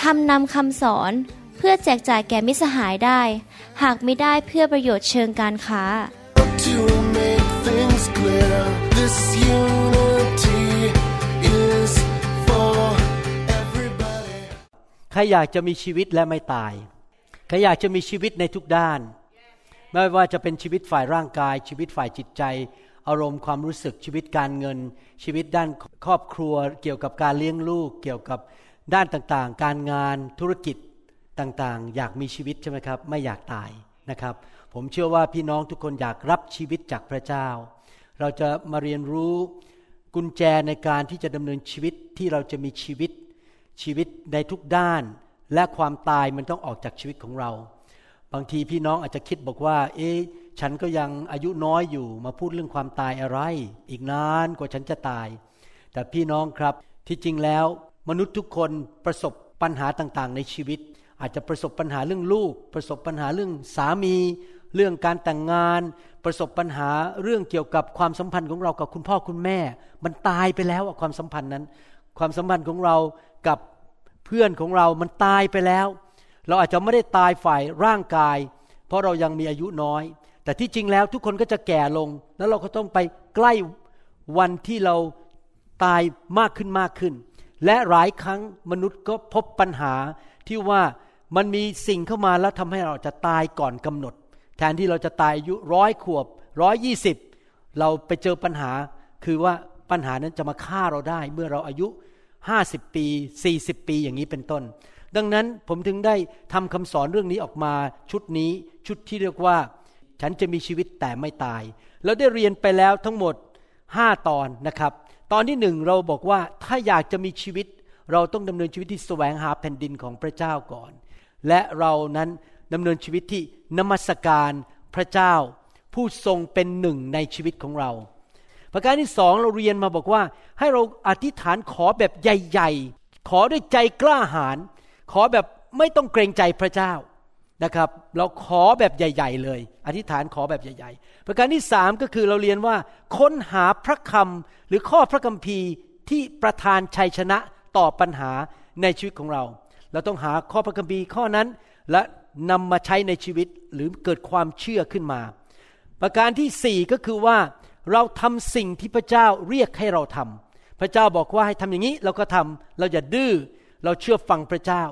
ทำนำคำสอนเพื่อแจกจ่ายแก่มิตรสหายได้ หากไม่ได้เพื่อประโยชน์เชิงการค้า To make things clear, this unity is for everybody. ใครอยากจะมีชีวิตและไม่ตาย ใครอยากจะมีชีวิตในทุกด้าน ไม่ว่าจะเป็นชีวิตฝ่ายร่างกาย ชีวิตฝ่ายจิตใจ อารมณ์ความรู้สึกชีวิตการเงิน ชีวิตด้านครอบครัว เกี่ยวกับการเลี้ยงลูก เกี่ยวกับ ด้านต่างๆ การงานธุรกิจต่างๆ อยากมีชีวิตใช่ไหมครับ ไม่อยากตายนะครับ ผมเชื่อว่าพี่น้องทุกคนอยากรับชีวิตจากพระเจ้า เราจะมาเรียนรู้กุญแจในการที่จะดำเนินชีวิตที่เราจะมีชีวิตชีวิตในทุกด้าน และความตายมันต้องออกจากชีวิตของเรา บางทีพี่น้องอาจจะคิดบอกว่า เอ๊ะฉันก็ยังอายุน้อยอยู่มาพูดเรื่องความตายอะไร อีกนานกว่าฉันจะตาย แต่พี่น้องครับที่จริงแล้ว มนุษย์ทุกคนประสบปัญหาต่างๆ ในชีวิต อาจจะประสบปัญหาเรื่องลูก ประสบปัญหาเรื่องสามี เรื่องการแต่งงาน ประสบปัญหาเรื่องเกี่ยวกับความสัมพันธ์ของเรากับคุณพ่อคุณแม่ มันตายไปแล้วอะความสัมพันธ์นั้น ความสัมพันธ์ของเรากับเพื่อนของเรามันตายไปแล้ว เราอาจจะไม่ได้ตายฝ่ายร่างกาย เพราะเรายังมีอายุน้อย แต่ที่จริงแล้วทุกคนก็จะแก่ลง แล้วเราก็ต้องไปใกล้วันที่เราตายมากขึ้นมากขึ้น และหลายครั้งมนุษย์ก็พบปัญหาที่ว่ามันมีสิ่งเข้ามาแล้วทำให้เราจะตายก่อนกำหนด แทนที่เราจะตายอายุร้อยขวบร้อยยี่สิบเราไปเจอปัญหา คือว่าปัญหานั้นจะมาฆ่าเราได้ เมื่อเราอายุ50ปี40ปีอย่างนี้เป็นต้น ดังนั้นผมถึงได้ทำคำสอนเรื่องนี้ออกมาชุดนี้ชุดที่เรียกว่า ฉันจะมีชีวิตแต่ไม่ตาย แล้วได้เรียนไปแล้วทั้งหมด5ตอนนะครับ ตอนที่หนึ่งเราบอกว่าถ้าอยากจะมีชีวิต เราต้องดำเนินชีวิตที่แสวงหาแผ่นดินของพระเจ้าก่อน และเรานั้นดำเนินชีวิตที่นมัสการพระเจ้า ผู้ทรงเป็นหนึ่งในชีวิตของเรา ประการที่สองเราเรียนมาบอกว่า ให้เราอธิษฐานขอแบบใหญ่ ๆ ขอด้วยใจกล้าหาญขอแบบไม่ต้องเกรงใจพระเจ้า นะครับ เราขอแบบใหญ่ ๆ เลย อธิษฐานขอแบบใหญ่ ๆ ประการที่สามก็คือเราเรียนว่าค้นหาพระคำหรือข้อพระคัมภีร์ที่ประทานชัยชนะต่อปัญหาในชีวิตของเรา เราต้องหาข้อพระคัมภีร์ข้อนั้นและนำมาใช้ในชีวิตหรือเกิดความเชื่อขึ้นมา ประการที่สี่ก็คือว่าเราทำสิ่งที่พระเจ้าเรียกให้เราทำพระเจ้าบอกว่าให้ทำอย่างนี้เราก็ทำเราอย่าดื้อเราเชื่อฟังพระเจ้า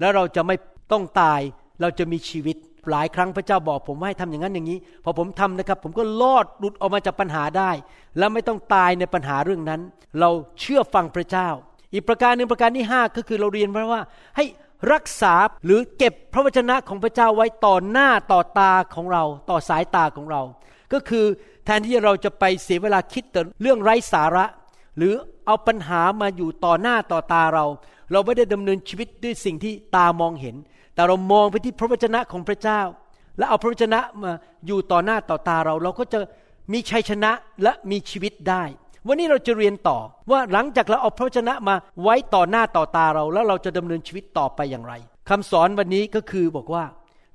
แล้วเราจะไม่ต้องตาย เราจะมีชีวิตหลายครั้งพระเจ้าบอกผมว่าให้ทำอย่างนั้นอย่างนี้ พอผมทำนะครับ ผมก็รอดหลุดออกมาจากปัญหาได้ และไม่ต้องตายในปัญหาเรื่องนั้น เราเชื่อฟังพระเจ้า อีกประการหนึ่งประการที่ห้าก็คือเราเรียนว่า ให้รักษาหรือเก็บพระวจนะของพระเจ้าไว้ต่อหน้าต่อตาของเรา ต่อสายตาของเรา ก็คือแทนที่เราจะไปเสียเวลาคิดแต่เรื่องไร้สาระ หรือเอาปัญหามาอยู่ต่อหน้าต่อตาเรา เราไม่ได้ดำเนินชีวิตด้วยสิ่งที่ตามองเห็น แต่เรามองไปที่พระวจนะของพระเจ้า และเอาพระวจนะมาอยู่ต่อหน้าต่อตาเรา เราก็จะมีชัยชนะและมีชีวิตได้ วันนี้เราจะเรียนต่อว่าหลังจากเราเอาพระวจนะมาไว้ต่อหน้าต่อตาเรา แล้วเราจะดำเนินชีวิตต่อไปอย่างไรคำสอนวันนี้ก็คือบอกว่า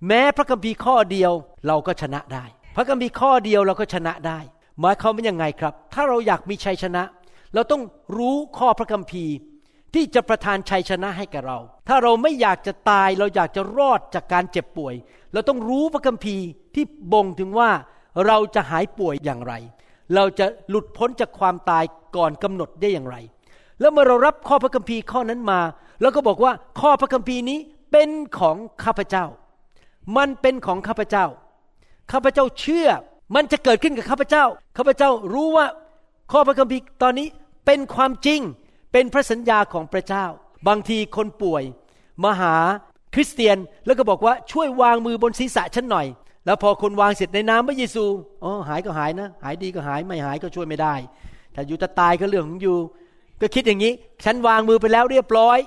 แม้พระคัมภีร์ข้อเดียวเราก็ชนะได้ พระคัมภีร์ข้อเดียวเราก็ชนะได้หมายความว่ายังไงครับ ถ้าเราอยากมีชัยชนะ เราต้องรู้ข้อพระคัมภีร์ ที่จะประทานชัยชนะให้แก่เรา ถ้าเราไม่อยากจะตายเราอยากจะรอดจากการเจ็บป่วย เราต้องรู้พระคัมภีร์ที่บ่งถึงว่าเราจะหายป่วยอย่างไร เราจะหลุดพ้นจากความตายก่อนกำหนดได้อย่างไร แล้วเมื่อเรารับข้อพระคัมภีร์ข้อนั้นมา แล้วก็บอกว่าข้อพระคัมภีร์นี้เป็นของข้าพเจ้า มันเป็นของข้าพเจ้า ข้าพเจ้าเชื่อ มันจะเกิดขึ้นกับข้าพเจ้า ข้าพเจ้ารู้ว่าข้อพระคัมภีร์ตอนนี้เป็นความจริง เป็นพระสัญญาของพระเจ้า บางทีคนป่วยมาหาคริสเตียนแล้วก็บอกว่าช่วยวางมือบนศีรษะฉันหน่อย แล้วพอคนวางเสร็จในนามพระเยซูอ๋อหายก็หายนะ หายดีก็หายไม่หายก็ช่วยไม่ได้แต่อยู่จะตายก็เรื่องของอยู่ ก็คิดอย่างนี้ ฉันวางมือไปแล้วเรียบร้อย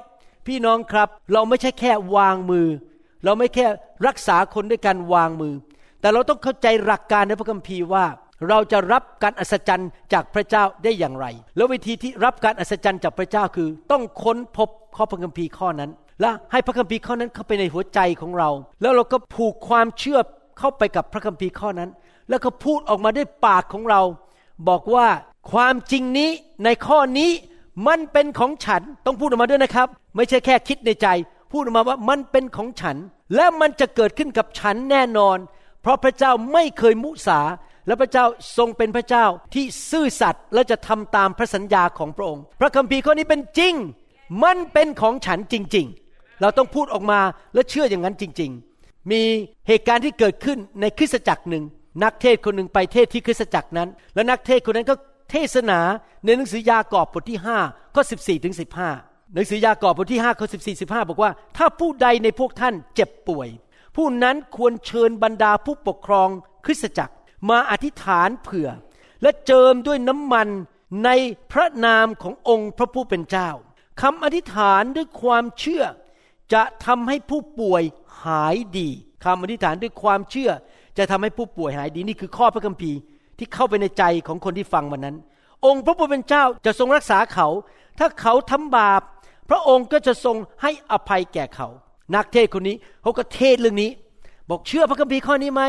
พี่น้องครับ เราไม่ใช่แค่วางมือ เราไม่แค่รักษาคนด้วยการวางมือ แต่เราต้องเข้าใจหลักการในพระคัมภีร์ว่า เราจะรับการอัศจรรย์จากพระเจ้าได้อย่างไร แล้ววิธีที่รับการอัศจรรย์จากพระเจ้าคือ ต้องค้นพบข้อพระคัมภีร์ข้อนั้น และให้พระคัมภีร์ข้อนั้นเข้าไปในหัวใจของเรา แล้วเราก็ผูกความเชื่อเข้าไปกับพระคัมภีร์ข้อนั้น แล้วก็พูดออกมาด้วยปากของเรา บอกว่าความจริงนี้ในข้อนี้มันเป็นของฉันต้องพูดออกมาด้วยนะครับ ไม่ใช่แค่คิดในใจ พูดออกมาว่ามันเป็นของฉัน และมันจะเกิดขึ้นกับฉันแน่นอน เพราะพระเจ้าไม่เคยมุสา และพระเจ้าทรงเป็นพระเจ้าที่ซื่อสัตย์และจะทำตามพระสัญญาของพระองค์ พระคัมภีร์ข้อนี้เป็นจริง มันเป็นของฉันจริง ๆ เราต้องพูดออกมาและเชื่ออย่างนั้นจริง ๆ มีเหตุการณ์ที่เกิดขึ้นในคริสตจักรหนึ่ง นักเทศคนหนึ่งไปเทศที่คริสตจักรนั้น และนักเทศคนนั้นก็เทศนาในหนังสือยากอบบทที่5ข้อ14ถึง15 หนังสือยากอบบทที่5ข้อ14 15 บอกว่า ถ้าผู้ใดในพวกท่านเจ็บป่วย ผู้นั้นควรเชิญบรรดาผู้ปกครองคริสตจักร มาอธิษฐานเผื่อ และเจิมด้วยน้ำมันในพระนามขององค์พระผู้เป็นเจ้าคำอธิษฐานด้วยความเชื่อ จะทำให้ผู้ป่วยหายดีคำอธิษฐานด้วยความเชื่อ จะทำให้ผู้ป่วยหายดีนี่คือข้อพระคัมภีร์ที่เข้าไปในใจของคนที่ฟังวันนั้น องค์พระผู้เป็นเจ้าจะทรงรักษาเขา ถ้าเขาทำบาป พระองค์ก็จะทรงให้อภัยแก่เขา นักเทศคนนี้เขาก็เทศเรื่องนี้ บอกเชื่อพระคัมภีร์ข้อนี้ไหม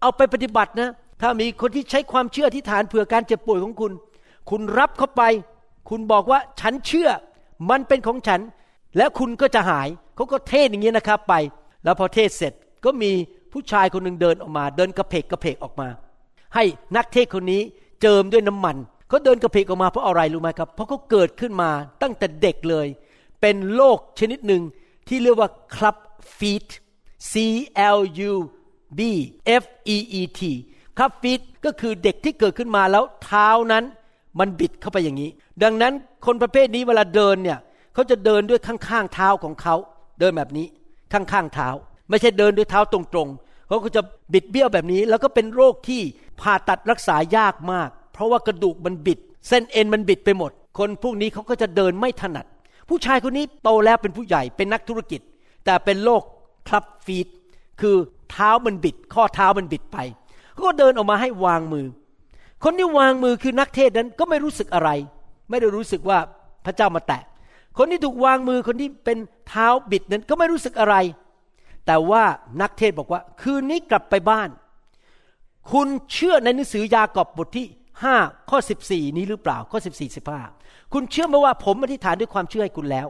เอาไปปฏิบัตินะ ถ้ามีคนที่ใช้ความเชื่อที่ฐานเผื่อการเจ็บป่วยของคุณ คุณรับเข้าไป คุณบอกว่าฉันเชื่อ มันเป็นของฉัน และคุณก็จะหาย เขาก็เทศอย่างนี้นะครับไป แล้วพอเทศเสร็จก็มีผู้ชายคนหนึ่งเดินออกมา เดินกระเพกกระเพกออกมา ให้นักเทศคนนี้เจิมด้วยน้ำมันเขาเดินกระเพกออกมาเพราะอะไรรู้ไหมครับ เพราะเขาเกิดขึ้นมาตั้งแต่เด็กเลย เป็นโรคชนิดหนึ่งที่เรียกว่าคลับฟีต C L U B F E E T ครับฟีตก็คือเด็กที่เกิดขึ้นมาแล้วเท้านั้นมันบิดเข้าไปอย่างนี้ ดังนั้นคนประเภทนี้เวลาเดินเนี่ยเขาจะเดินด้วยข้างๆเท้าของเขา เดินแบบนี้ข้างๆเท้า ไม่ใช่เดินด้วยเท้าตรงๆเขาก็จะบิดเบี้ยวแบบนี้ แล้วก็เป็นโรคที่ผ่าตัดรักษายากมาก เพราะว่ากระดูกมันบิด เส้นเอ็นมันบิดไปหมด คนพวกนี้เขาก็จะเดินไม่ถนัด ผู้ชายคนนี้โตแล้วเป็นผู้ใหญ่เป็นนักธุรกิจ แต่เป็นโรคคลับฟีตคือเท้ามันบิด ข้อเท้ามันบิดไป ก็เดินออกมาให้วางมือ คนที่วางมือคือนักเทศนั้นก็ไม่รู้สึกอะไร ไม่ได้รู้สึกว่าพระเจ้ามาแตะ คนที่ถูกวางมือคนที่เป็นเท้าบิดนั้นก็ไม่รู้สึกอะไร แต่ว่านักเทศบอกว่า คืนนี้กลับไปบ้าน คุณเชื่อในหนังสือยากอบบทที่5ข้อ14นี้หรือเปล่าข้อ14 15คุณเชื่อไหมว่าผมอธิษฐานด้วยความเชื่อให้คุณแล้ว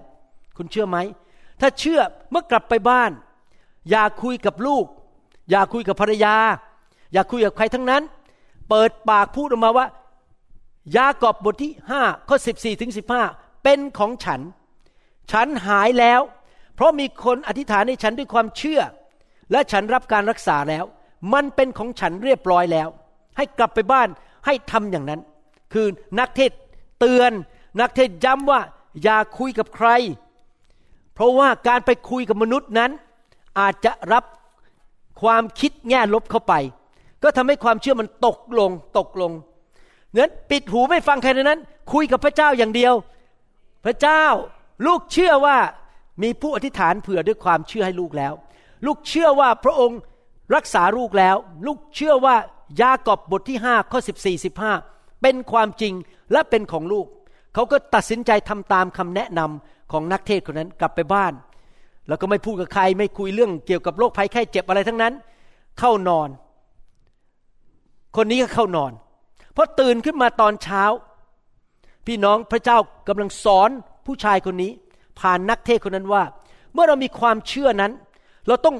คุณเชื่อไหมถ้าเชื่อเมื่อกลับไปบ้าน อย่าคุยกับลูก อย่าคุยกับภรรยา อย่าคุยกับใครทั้งนั้น เปิดปากพูดออกมาว่า ยากอบบทที่5ข้อ14ถึง15เป็นของฉัน ฉันหายแล้ว เพราะมีคนอธิษฐานให้ฉันด้วยความเชื่อ และฉันรับการรักษาแล้ว มันเป็นของฉันเรียบร้อยแล้ว ให้กลับไปบ้านให้ทำอย่างนั้น คือนักเทศเตือน นักเทศย้ำว่า อย่าคุยกับใคร เพราะว่าการไปคุยกับมนุษย์นั้น อาจจะรับความคิดแง่ลบเข้าไป ก็ทำให้ความเชื่อมันตกลงตกลงนั้นปิดหูไม่ฟังใครในนั้น คุยกับพระเจ้าอย่างเดียว พระเจ้าลูกเชื่อว่ามีผู้อธิษฐานเผื่อด้วยความเชื่อให้ลูกแล้ว ลูกเชื่อว่าพระองค์รักษาลูกแล้ว ลูกเชื่อว่ายากอบบทที่5ข้อ14 15 เป็นความจริงและเป็นของลูก เขาก็ตัดสินใจทำตามคำแนะนำของนักเทศคนนั้นกลับไปบ้าน แล้วก็ไม่พูดกับใครไม่คุยเรื่องเกี่ยวกับโรคภัยไข้เจ็บอะไรทั้งนั้น เข้านอน คนนี้ก็เข้านอนพอตื่นขึ้นมาตอนเช้า พี่น้องพระเจ้ากำลังสอนผู้ชายคนนี้ ผ่านนักเทศคนนั้นว่า เมื่อเรามีความเชื่อนั้น เราต้อง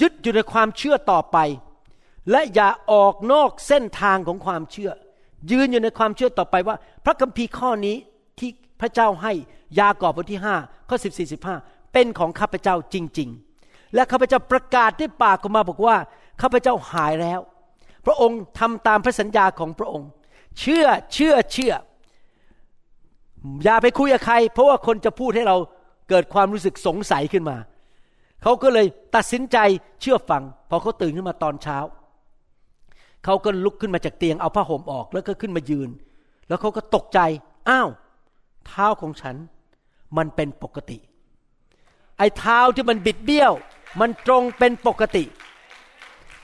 ยึดอยู่ในความเชื่อต่อไป และอย่าออกนอกเส้นทางของความเชื่อ ยืนอยู่ในความเชื่อต่อไปว่า พระคัมภีร์ข้อนี้ที่พระเจ้าให้ยากอบบทที่5ข้อ14 15เป็นของข้าพเจ้าจริง ๆ และข้าพเจ้าประกาศด้วยปากออกมาบอกว่าข้าพเจ้าหายแล้ว พระองค์ทำตามพระสัญญาของพระองค์ เชื่อเชื่อเชื่อ อย่าไปคุยกับใคร เพราะว่าคนจะพูดให้เราเกิดความรู้สึกสงสัยขึ้นมา เขาก็เลยตัดสินใจเชื่อฟัง พอเขาตื่นขึ้นมาตอนเช้า เขาก็ลุกขึ้นมาจากเตียงเอาผ้าห่มออกแล้วก็ขึ้นมายืน แล้วเขาก็ตกใจ อ้าว เท้าของฉัน มันเป็นปกติ ไอ้เท้าที่มันบิดเบี้ยว มันตรงเป็นปกติ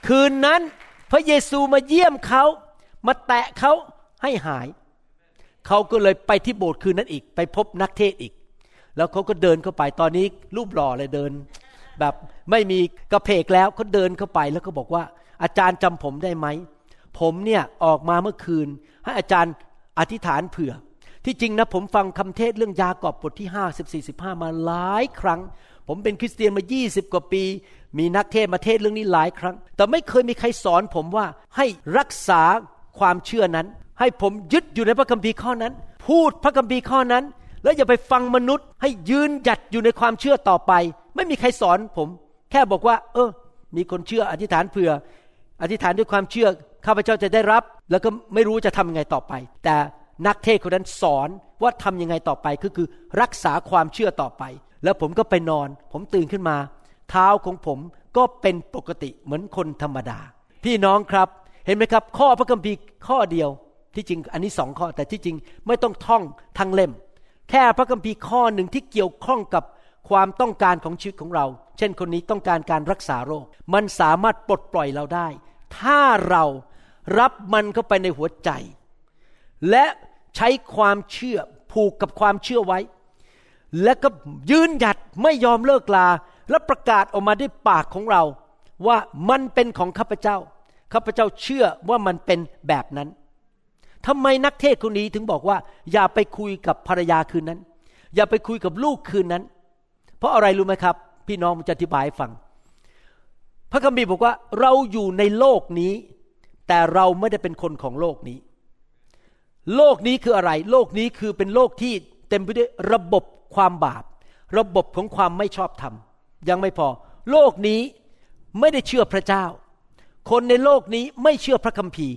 คืนนั้น ระเยซูมาเยี่ยมเขามาแตะเขาให้หาย เขาก็เลยไปที่โบสถ์คืนนั้นอีก ไปพบนักเทศอีก แล้วเขาก็เดินเข้าไปตอนนี้รูปหล่อเลยเดิน แบบไม่มีกระเพกแล้วเขาเดินเข้าไปแล้วก็บอกว่า อาจารย์จำผมได้ไหม ผมเนี่ยออกมาเมื่อคืน ให้อาจารย์อธิษฐานเผื่อ ที่จริงนะผมฟังคำเทศเรื่องยากอบบทที่5 14 15มาหลายครั้ง ผมเป็นคริสเตียนมา 20 กว่าปี มีนักเทศมาเทศเรื่องนี้หลายครั้ง แต่ไม่เคยมีใครสอนผมว่าให้รักษาความเชื่อนั้น ให้ผมยึดอยู่ในพระคัมภีร์ข้อนั้น พูดพระคัมภีร์ข้อนั้น แล้วอย่าไปฟังมนุษย์ให้ยืนหยัดอยู่ในความเชื่อต่อไป ไม่มีใครสอนผม แค่บอกว่า เออ มีคนเชื่ออธิษฐานเผื่อ อธิษฐานด้วยความเชื่อข้าพเจ้าจะได้รับ แล้วก็ไม่รู้จะทำยังไงต่อไป แต่นักเทศคนนั้นสอนว่าทำยังไงต่อไปก็คือรักษาความเชื่อต่อไป แล้วผมก็ไปนอน ผมตื่นขึ้นมา เท้าของผมก็เป็นปกติเหมือนคนธรรมดา พี่น้องครับเห็นไหมครับ ข้อพระคัมภีร์ข้อเดียวที่จริงอันนี้สองข้อแต่ที่จริงไม่ต้องท่องทั้งเล่ม แค่พระคัมภีร์ข้อหนึ่งที่เกี่ยวข้องกับความต้องการของชีวิตของเรา เช่นคนนี้ต้องการการรักษาโรค มันสามารถปลดปล่อยเราได้ ถ้าเรารับมันเข้าไปในหัวใจ และใช้ความเชื่อผูกกับความเชื่อไว้ และก็ยืนหยัดไม่ยอมเลิกลา และประกาศออกมาด้วยปากของเรา ว่ามันเป็นของข้าพเจ้า ข้าพเจ้าเชื่อว่ามันเป็นแบบนั้นทำไมนักเทศน์คนนี้ถึงบอกว่า อย่าไปคุยกับภรรยาคืนนั้น อย่าไปคุยกับลูกคืนนั้น เพราะอะไรรู้ไหมครับ พี่น้องจะอธิบายฟัง พระคัมภีร์บอกว่าเราอยู่ในโลกนี้ แต่เราไม่ได้เป็นคนของโลกนี้ โลกนี้คืออะไร โลกนี้คือเป็นโลกที่เต็มไปด้วยระบบความบาป ระบบของความไม่ชอบธรรม ยังไม่พอ โลกนี้ไม่ได้เชื่อพระเจ้า คนในโลกนี้ไม่เชื่อพระคัมภีร์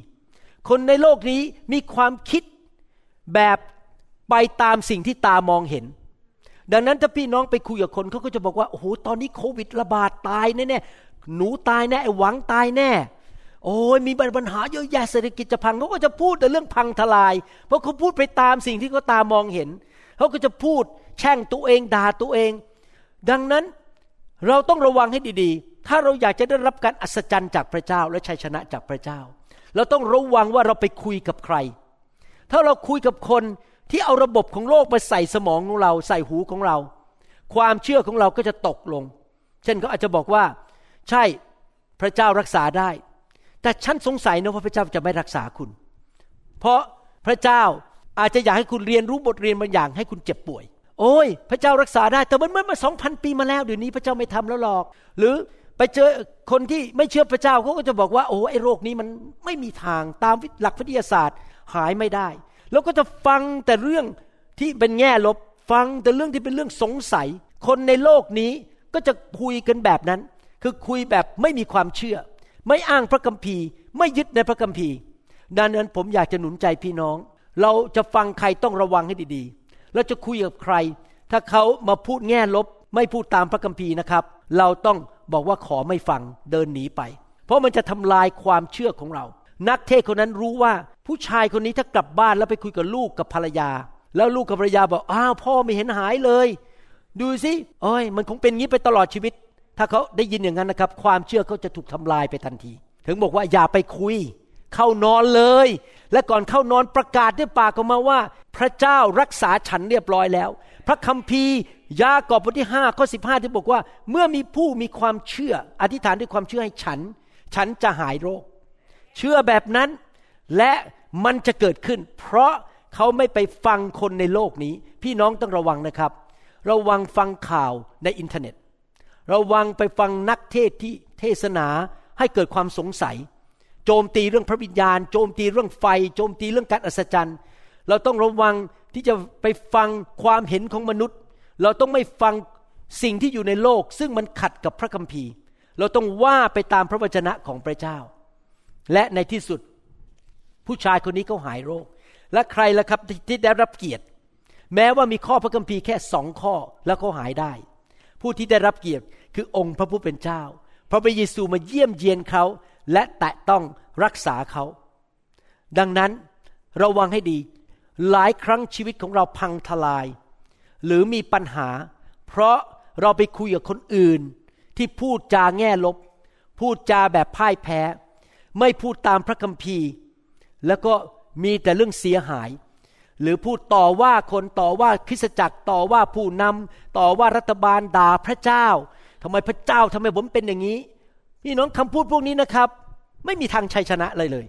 คนในโลกนี้มีความคิดแบบไปตามสิ่งที่ตามองเห็น ดังนั้นถ้าพี่น้องไปคุยกับคนเขาก็จะบอกว่าโอ้โหตอนนี้โควิดระบาดตายแน่ๆหนูตายแน่ไอ้หวังตายแน่ โอ้ยมีปัญหาเยอะแยะเศรษฐกิจจะพังเขาก็จะพูดแต่เรื่องพังทลาย เพราะเขาพูดไปตามสิ่งที่เขาตามองเห็นเขาก็จะพูดแช่งตัวเองด่าตัวเอง ดังนั้น เราต้องระวังให้ดีๆ ถ้าเราอยากจะได้รับการอัศจรรย์จากพระเจ้าและชัยชนะจากพระเจ้า เราต้องระวังว่าเราไปคุยกับใคร ถ้าเราคุยกับคนที่เอาระบบของโลกไปใส่สมองของเรา ใส่หูของเรา ความเชื่อของเราก็จะตกลง เช่นเขาอาจจะบอกว่า ใช่พระเจ้ารักษาได้ แต่ฉันสงสัยนะว่าพระเจ้าจะไม่รักษาคุณ เพราะพระเจ้าอาจจะอยากให้คุณเรียนรู้บทเรียนบางอย่างให้คุณเจ็บป่วย โอ้ย พระเจ้ารักษาได้ แต่มันเมื่อมาสองพันปีมาแล้วเดี๋ยวนี้พระเจ้าไม่ทำแล้วหรอก หรือไปเจอคนที่ไม่เชื่อพระเจ้าเขาก็จะบอกว่าโอ้ไอ้โรคนี้มันไม่มีทางตามหลักวิทยาศาสตร์หายไม่ได้ แล้วก็จะฟังแต่เรื่องที่เป็นแง่ลบฟังแต่เรื่องที่เป็นเรื่องสงสัย คนในโลกนี้ก็จะคุยกันแบบนั้น คือคุยแบบไม่มีความเชื่อ ไม่อ้างพระคัมภีร์ ไม่ยึดในพระคัมภีร์ ดังนั้นผมอยากจะหนุนใจพี่น้อง เราจะฟังใครต้องระวังให้ดีๆ เราจะคุยกับใคร ถ้าเขามาพูดแง่ลบ ไม่พูดตามพระคัมภีร์นะครับ เราต้องบอกว่าขอไม่ฟังเดินหนีไป เพราะมันจะทำลายความเชื่อของเรา นักเทศคนนั้นรู้ว่าผู้ชายคนนี้ถ้ากลับบ้านแล้วไปคุยกับลูกกับภรรยา แล้วลูกกับภรรยาบอกอ้าวพ่อไม่เห็นหายเลย ดูสิโอ้ยมันคงเป็นงี้ไปตลอดชีวิต ถ้าเขาได้ยินอย่างนั้นนะครับ ความเชื่อเขาจะถูกทำลายไปทันที ถึงบอกว่าอย่าไปคุย เข้านอนเลย และก่อนเข้านอนประกาศด้วยปากออกมาว่า พระเจ้ารักษาฉันเรียบร้อยแล้ว พระคัมภีร์ยากอบบทที่5ข้อ15ที่บอกว่า เมื่อมีผู้มีความเชื่อ อธิษฐานด้วยความเชื่อให้ฉัน ฉันจะหายโรค เชื่อแบบนั้น และมันจะเกิดขึ้น เพราะเขาไม่ไปฟังคนในโลกนี้ พี่น้องต้องระวังนะครับ ระวังฟังข่าวในอินเทอร์เน็ต ระวังไปฟังนักเทศที่เทศนาให้เกิดความสงสัย โจมตีเรื่องพระวิญญาณ โจมตีเรื่องไฟ โจมตีเรื่องการอัศจรรย์ เราต้องระวังที่จะไปฟังความเห็นของมนุษย์ เราต้องไม่ฟังสิ่งที่อยู่ในโลก ซึ่งมันขัดกับพระคัมภีร์ เราต้องว่าไปตามพระวจนะของพระเจ้า และในที่สุด ผู้ชายคนนี้เขาหายโรค และใครล่ะครับที่ได้รับเกียรติ แม้ว่ามีข้อพระคัมภีร์แค่สองข้อแล้วเขาหายได้ ผู้ที่ได้รับเกียรติคือองค์พระผู้เป็นเจ้าพระเยซูมาเยี่ยมเยียนเขา และแตะต้องรักษาเขา ดังนั้นระวังให้ดี หลายครั้งชีวิตของเราพังทลาย หรือมีปัญหา เพราะเราไปคุยกับคนอื่น ที่พูดจาแง่ลบ พูดจาแบบพ่ายแพ้ ไม่พูดตามพระคัมภีร์ แล้วก็มีแต่เรื่องเสียหาย หรือพูดต่อว่าคนต่อว่าคริสจักรต่อว่าผู้นำต่อว่ารัฐบาลด่าพระเจ้าทำไมพระเจ้าทำไมผมเป็นอย่างนี้ พี่น้องคำพูดพวกนี้นะครับ ไม่มีทางชัยชนะเลยเลย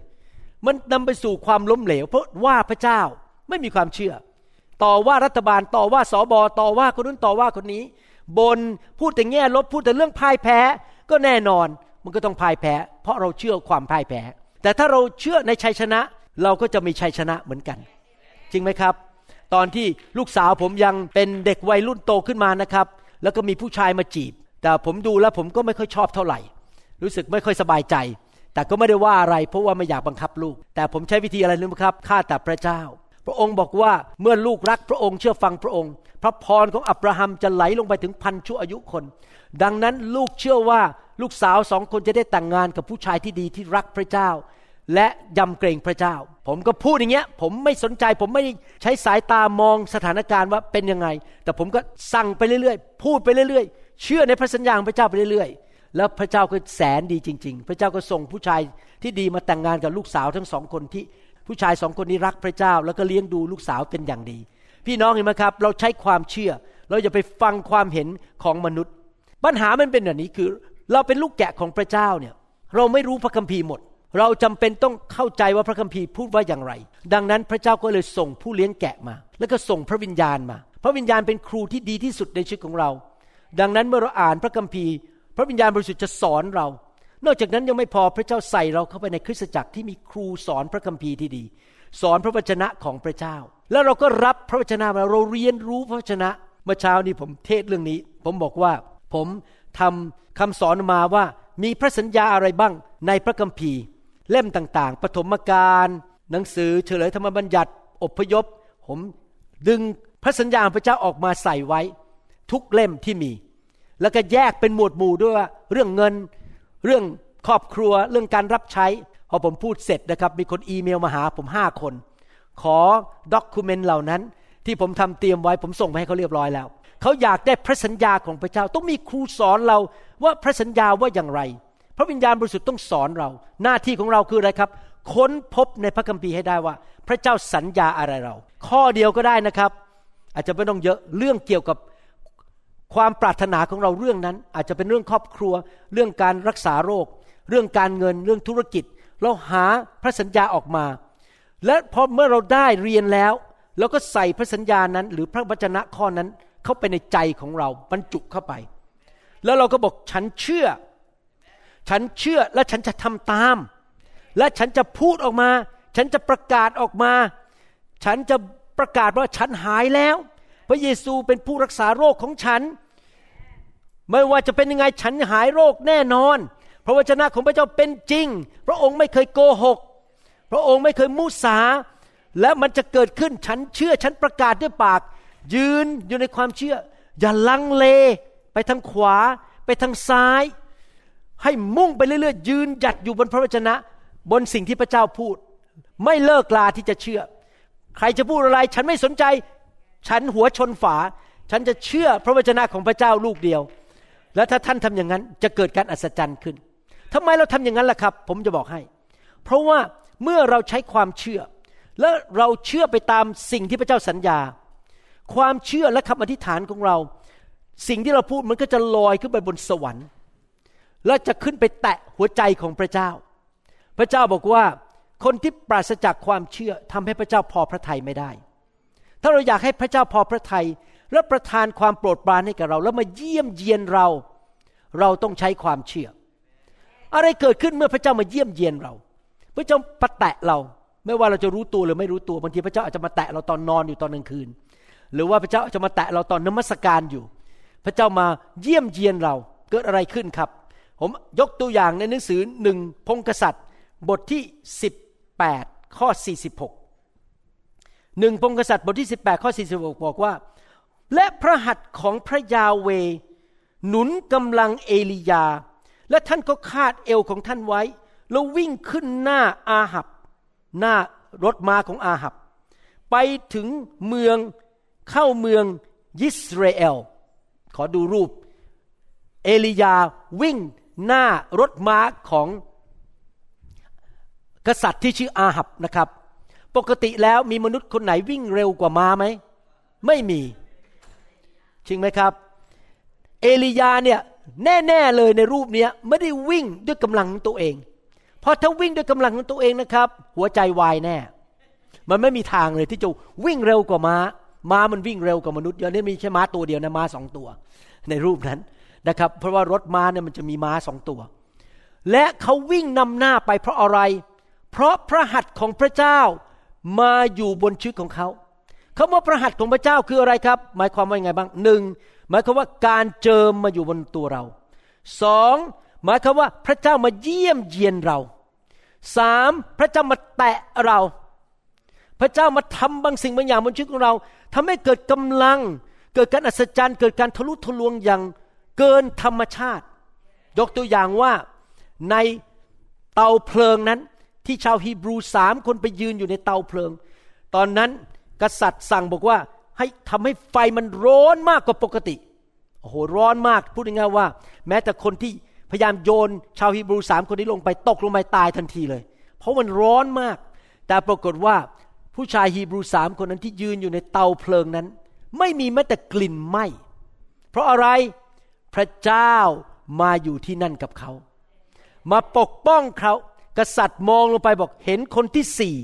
มันนำไปสู่ความล้มเหลว เพราะว่าพระเจ้าไม่มีความเชื่อ ต่อว่ารัฐบาลต่อว่าสอบอต่อว่าคนนู้นต่อว่าคนนี้ บนพูดแต่แง่ลบพูดแต่เรื่องพ่ายแพ้ก็แน่นอนมันก็ต้องพ่ายแพ้ เพราะเราเชื่อความพ่ายแพ้ แต่ถ้าเราเชื่อในชัยชนะ เราก็จะมีชัยชนะเหมือนกัน จริงไหมครับ ตอนที่ลูกสาวผมยังเป็นเด็กวัยรุ่นโตขึ้นมานะครับ แล้วก็มีผู้ชายมาจีบ แต่ผมดูแล้วผมก็ไม่ค่อยชอบเท่าไหร่ รู้สึกไม่ค่อยสบายใจ แต่ก็ไม่ได้ว่าอะไร เพราะว่าไม่อยากบังคับลูก แต่ผมใช้วิธีอะไรรู้ไหมครับข้าแต่พระเจ้า พระองค์บอกว่าเมื่อลูกรักพระองค์เชื่อฟังพระองค์ พระพรของอับราฮัมจะไหลลงไปถึงพันชั่วอายุคน ดังนั้นลูกเชื่อว่าลูกสาวสองคนจะได้แต่งงานกับผู้ชายที่ดีที่รักพระเจ้า และยำเกรงพระเจ้า ผมก็พูดอย่างเงี้ย ผมไม่สนใจ ผมไม่ใช้สายตามองสถานการณ์ว่าเป็นยังไง แต่ผมก็สั่งไปเรื่อยๆ พูดไปเรื่อยๆ เชื่อในพระสัญญาของพระเจ้าไปเรื่อยๆ แล้วพระเจ้าก็แสนดีจริง ๆ พระเจ้าก็ส่งผู้ชายที่ดีมาแต่งงานกับลูกสาวทั้งสองคนที่ผู้ชายสองคนนี้รักพระเจ้า แล้วก็เลี้ยงดูลูกสาวเป็นอย่างดี พี่น้องเห็นไหมครับ เราใช้ความเชื่อ เราอย่าไปฟังความเห็นของมนุษย์ ปัญหามันเป็นแบบนี้คือ เราเป็นลูกแกะของพระเจ้าเนี่ยเราไม่รู้พระคัมภีร์หมด เราจำเป็นต้องเข้าใจว่าพระคัมภีร์พูดว่าอย่างไร ดังนั้นพระเจ้าก็เลยส่งผู้เลี้ยงแกะมา แล้วก็ส่งพระวิญญาณมา พระวิญญาณเป็นครูที่ดีที่สุดในชีวิตของเรา ดังนั้นเมื่อเราอ่านพระคัมภีร์ พระวิญญาณบริสุทธิ์จะสอนเรา นอกจากนั้นยังไม่พอพระเจ้าใส่เราเข้าไปในคริสตจักรที่มีครูสอนพระคัมภีร์ที่ดี สอนพระวจนะของพระเจ้า แล้วเราก็รับพระวจนะมาเราเรียนรู้พระวจนะเมื่อเช้านี้ผมเทศเรื่องนี้ ผมบอกว่าผมทำคำสอนมาว่ามีพระสัญญาอะไรบ้างในพระคัมภีร์ เล่มต่างๆ ปฐมกาลหนังสือเฉลยธรรมบัญญัติ อพยพ ผมดึงพระสัญญาของพระเจ้าออกมาใส่ไว้ ทุกเล่มที่มี แล้วก็แยกเป็นหมวดหมู่ด้วยว่าเรื่องเงิน เรื่องครอบครัว เรื่องการรับใช้ พอผมพูดเสร็จนะครับ มีคนอีเมลมาหาผมห้าคน ขอด็อกิเมนต์เหล่านั้น ที่ผมทำเตรียมไว้ผมส่งไปให้เขาเรียบร้อยแล้ว เขาอยากได้พระสัญญาของพระเจ้า ต้องมีครูสอนเราว่าพระสัญญาว่าอย่างไร พระวิญญาณบริสุทธิ์ต้องสอนเรา หน้าที่ของเราคืออะไรครับ ค้นพบในพระคัมภีร์ให้ได้ว่า พระเจ้าสัญญาอะไรเรา ข้อเดียวก็ได้นะครับ อาจจะไม่ต้องเยอะเรื่องเกี่ยวกับ ความปรารถนาของเราเรื่องนั้น อาจจะเป็นเรื่องครอบครัว เรื่องการรักษาโรค เรื่องการเงินเรื่องธุรกิจ เราหาพระสัญญาออกมา และพอเมื่อเราได้เรียนแล้วเราก็ใส่พระสัญญานั้น หรือพระวจนะข้อนั้นเข้าไปในใจของเราบรรจุเข้าไป แล้วเราก็บอกฉันเชื่อ ฉันเชื่อและฉันจะทำตาม และฉันจะพูดออกมา ฉันจะประกาศออกมา ฉันจะประกาศว่าฉันหายแล้ว พระเยซูเป็นผู้รักษาโรคของฉัน ไม่ว่าจะเป็นยังไงฉันหายโรคแน่นอน พระวจนะของพระเจ้าเป็นจริง พระองค์ไม่เคยโกหก พระองค์ไม่เคยมุสา และมันจะเกิดขึ้นฉันเชื่อฉันประกาศด้วยปาก ยืนอยู่ในความเชื่อ อย่าลังเล ไปทางขวา ไปทางซ้าย ให้มุ่งไปเรื่อยๆ ยืนหยัดอยู่บนพระวจนะ บนสิ่งที่พระเจ้าพูด ไม่เลิกลาที่จะเชื่อ ใครจะพูดอะไรฉันไม่สนใจ ฉันหัวชนฝา ฉันจะเชื่อพระวจนะของพระเจ้าลูกเดียว แล้วถ้าท่านทำอย่างนั้นจะเกิดการอัศจรรย์ขึ้นทำไมเราทำอย่างนั้นล่ะครับ ผมจะบอกให้ เพราะว่าเมื่อเราใช้ความเชื่อ และเราเชื่อไปตามสิ่งที่พระเจ้าสัญญา ความเชื่อและคำอธิษฐานของเรา สิ่งที่เราพูดมันก็จะลอยขึ้นไปบนสวรรค์ และจะขึ้นไปแตะหัวใจของพระเจ้า พระเจ้าบอกว่าคนที่ปราศจากความเชื่อทำให้พระเจ้าพอพระทัยไม่ได้ ถ้าเราอยากให้พระเจ้าพอพระทัยและประทานความโปรดปรานให้กับเรา แล้วมาเยี่ยมเยียนเรา เราต้องใช้ความเชื่อ อะไรเกิดขึ้นเมื่อพระเจ้ามาเยี่ยมเยียนเรา พระเจ้าประแตะเรา ไม่ว่าเราจะรู้ตัวหรือไม่รู้ตัวบางทีพระเจ้าอาจจะมาแตะเราตอนนอนอยู่ตอนกลางคืน หรือว่าพระเจ้าอาจจะมาแตะเราตอนนมัสการอยู่ พระเจ้ามาเยี่ยมเยียนเราเกิดอะไรขึ้นครับ ผมยกตัวอย่างในหนังสือหนึ่งพงกษัตริย์ บทที่ 18 ข้อ 46 หนึ่งพงกษัตริย์บทที่ 18 ข้อ 46 บอกว่า และพระหัตถ์ของพระยาเว หนุนกำลังเอลียา และท่านก็คาดเอวของท่านไว้ แล้ววิ่งขึ้นหน้าอาหับ หน้ารถม้าของอาหับ ไปถึงเมืองเข้าเมืองยิสราเอล ขอดูรูป เอลียาวิ่งหน้ารถม้าของกษัตริย์ที่ชื่ออาหับนะครับ ปกติแล้วมีมนุษย์คนไหนวิ่งเร็วกว่าม้าไหม ไม่มี จริงไหมครับ เอลียาเนี่ยแน่ๆเลยในรูปเนี้ยไม่ได้วิ่งด้วยกำลังของตัวเอง เพราะถ้าวิ่งด้วยกำลังของตัวเองนะครับ หัวใจวายแน่ มันไม่มีทางเลยที่จะวิ่งเร็วกว่าม้า ม้ามันวิ่งเร็วกว่ามนุษย์เดี๋ยวนี้มีแค่ม้าตัวเดียวนะม้าสองตัว ในรูปนั้นนะครับ เพราะว่ารถม้าเนี่ยมันจะมีม้าสองตัว และเขาวิ่งนำหน้าไปเพราะอะไร เพราะพระหัตถ์ของพระเจ้า มาอยู่บนชีวิตของเขาคำว่าพระหัตถ์ของพระเจ้าคืออะไรครับ หมายความว่ายังไงบ้างหนึ่งหมายความว่าการเจิมมาอยู่บนตัวเราสองหมายความว่าพระเจ้ามาเยี่ยมเยียนเราสามพระเจ้ามาแตะเรา พระเจ้ามาทำบางสิ่งบางอย่างบนชีวิตของเราทำให้เกิดกำลัง เกิดการอัศจรรย์ เกิดการทะลุทะลวงอย่างเกินธรรมชาติ ยกตัวอย่างว่าในเตาเพลิงนั้น ที่ชาวฮีบรูสามคนไปยืนอยู่ในเตาเพลิง ตอนนั้นกษัตริย์สั่งบอกว่าให้ทำให้ไฟมันร้อนมากกว่าปกติ โอ้โห ร้อนมาก พูดง่ายๆว่า แม้แต่คนที่พยายามโยนชาวฮีบรูสามคนนี้ลงไปตกลงไปตายทันทีเลย เพราะมันร้อนมาก แต่ปรากฏว่าผู้ชายฮีบรูสามคนนั้นที่ยืนอยู่ในเตาเพลิงนั้น ไม่มีแม้แต่กลิ่นไหม้ เพราะอะไร พระเจ้ามาอยู่ที่นั่นกับเขา มาปกป้องเขา กษัตริย์มองลงไปบอกเห็นคนที่สี่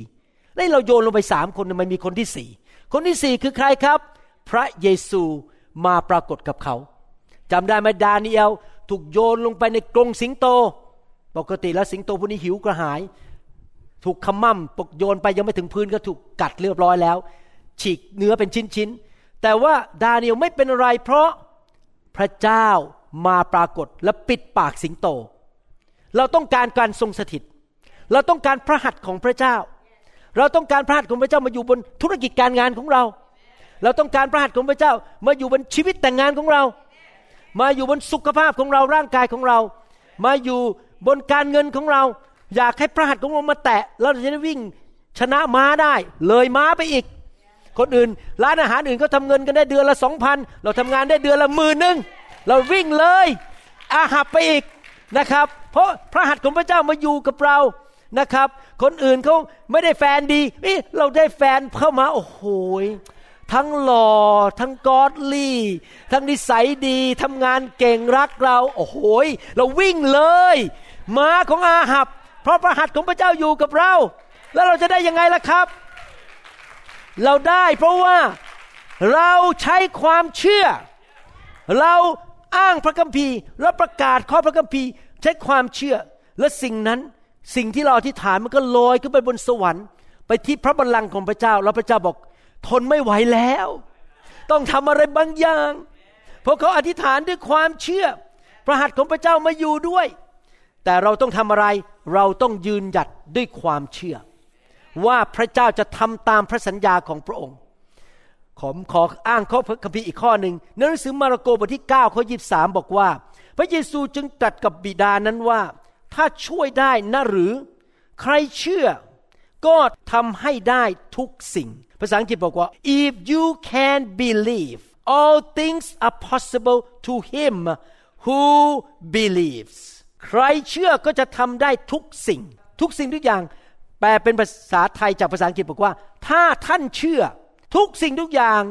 แล้วเราโยนลงไปสามคนทำไมมีคนที่สี่คนที่สี่คือใครครับ พระเยซูมาปรากฏกับเขาจำได้ไหมดาเนียลถูกโยนลงไปในกรงสิงโต ปกติแล้วสิงโตพวกนี้หิวกระหาย ถูกขมั่มปกโยนไปยังไม่ถึงพื้นก็ถูกกัดเรียบร้อยแล้ว ฉีกเนื้อเป็นชิ้นๆแต่ว่าดาเนียลไม่เป็นอะไร เพราะพระเจ้ามาปรากฏและปิดปากสิงโต เราต้องการการทรงสถิต เราต้องการพระหัตถ์ของพระเจ้า เราต้องการพระหัตถ์ของพระเจ้ามาอยู่บนธุรกิจการงานของเรา เราต้องการพระหัตถ์ของพระเจ้า มาอยู่บนชีวิตแต่งงานของเรา มาอยู่บนสุขภาพของเราร่างกายของเรา มาอยู่บนการเงินของเรา อยากให้พระหัตถ์ของเรามาแตะเราจะได้วิ่งชนะม้าได้ เลยม้าไปอีก คนอื่นร้านอาหารอื่นเขาทำเงินกันได้เดือนละสองพันเราทำงานได้เดือนละหมื่นหนึ่งเราวิ่งเลยอาหับไปอีกนะครับ เพราะพระหัตถ์ของพระเจ้ามาอยู่กับเรา นะครับ คนอื่นเขาไม่ได้แฟนดีเอ้เราได้แฟนเข้ามาโอ้โหทั้งหล่อทั้งกอดลี่ทั้งนิสัยดีทำงานเก่งรักเราโอ้โหเราวิ่งเลยม้าของอาหับ เพราะพระหัตของพระเจ้าอยู่กับเรา แล้วเราจะได้ยังไงล่ะครับ เราได้เพราะว่าเราใช้ความเชื่อ เราอ้างพระคัมภีร์และประกาศข้อพระคัมภีร์ใช้ความเชื่อและสิ่งนั้น สิ่งที่เราอธิษฐานมันก็ลอยขึ้นไปบนสวรรค์ ไปที่พระบัลลังก์ของพระเจ้า แล้วพระเจ้าบอกทนไม่ไหวแล้ว ต้องทำอะไรบางอย่างเพราะเขาอธิษฐานด้วยความเชื่อ พระหัตถ์ของพระเจ้ามาอยู่ด้วย แต่เราต้องทำอะไรเราต้องยืนหยัดด้วยความเชื่อ ว่าพระเจ้าจะทำตามพระสัญญาของพระองค์ ขอขออ้างข้อพระคัมภีร์อีกข้อหนึ่งในหนังสือมาระโกบทที่9ข้อ23 บอกว่า พระเยซูจึงตรัสกับบิดานั้นว่า ถ้าช่วยได้นะหรือ ใครเชื่อ ก็ทำให้ได้ทุกสิ่ง ภาษาอังกฤษบอกว่า if you can believe all things are possible to him who believes ใครเชื่อก็จะทำได้ทุกสิ่ง ทุกสิ่งทุกอย่าง แปลเป็นภาษาไทยจากภาษาอังกฤษบอกว่า ถ้าท่านเชื่อ ทุกสิ่งทุกอย่าง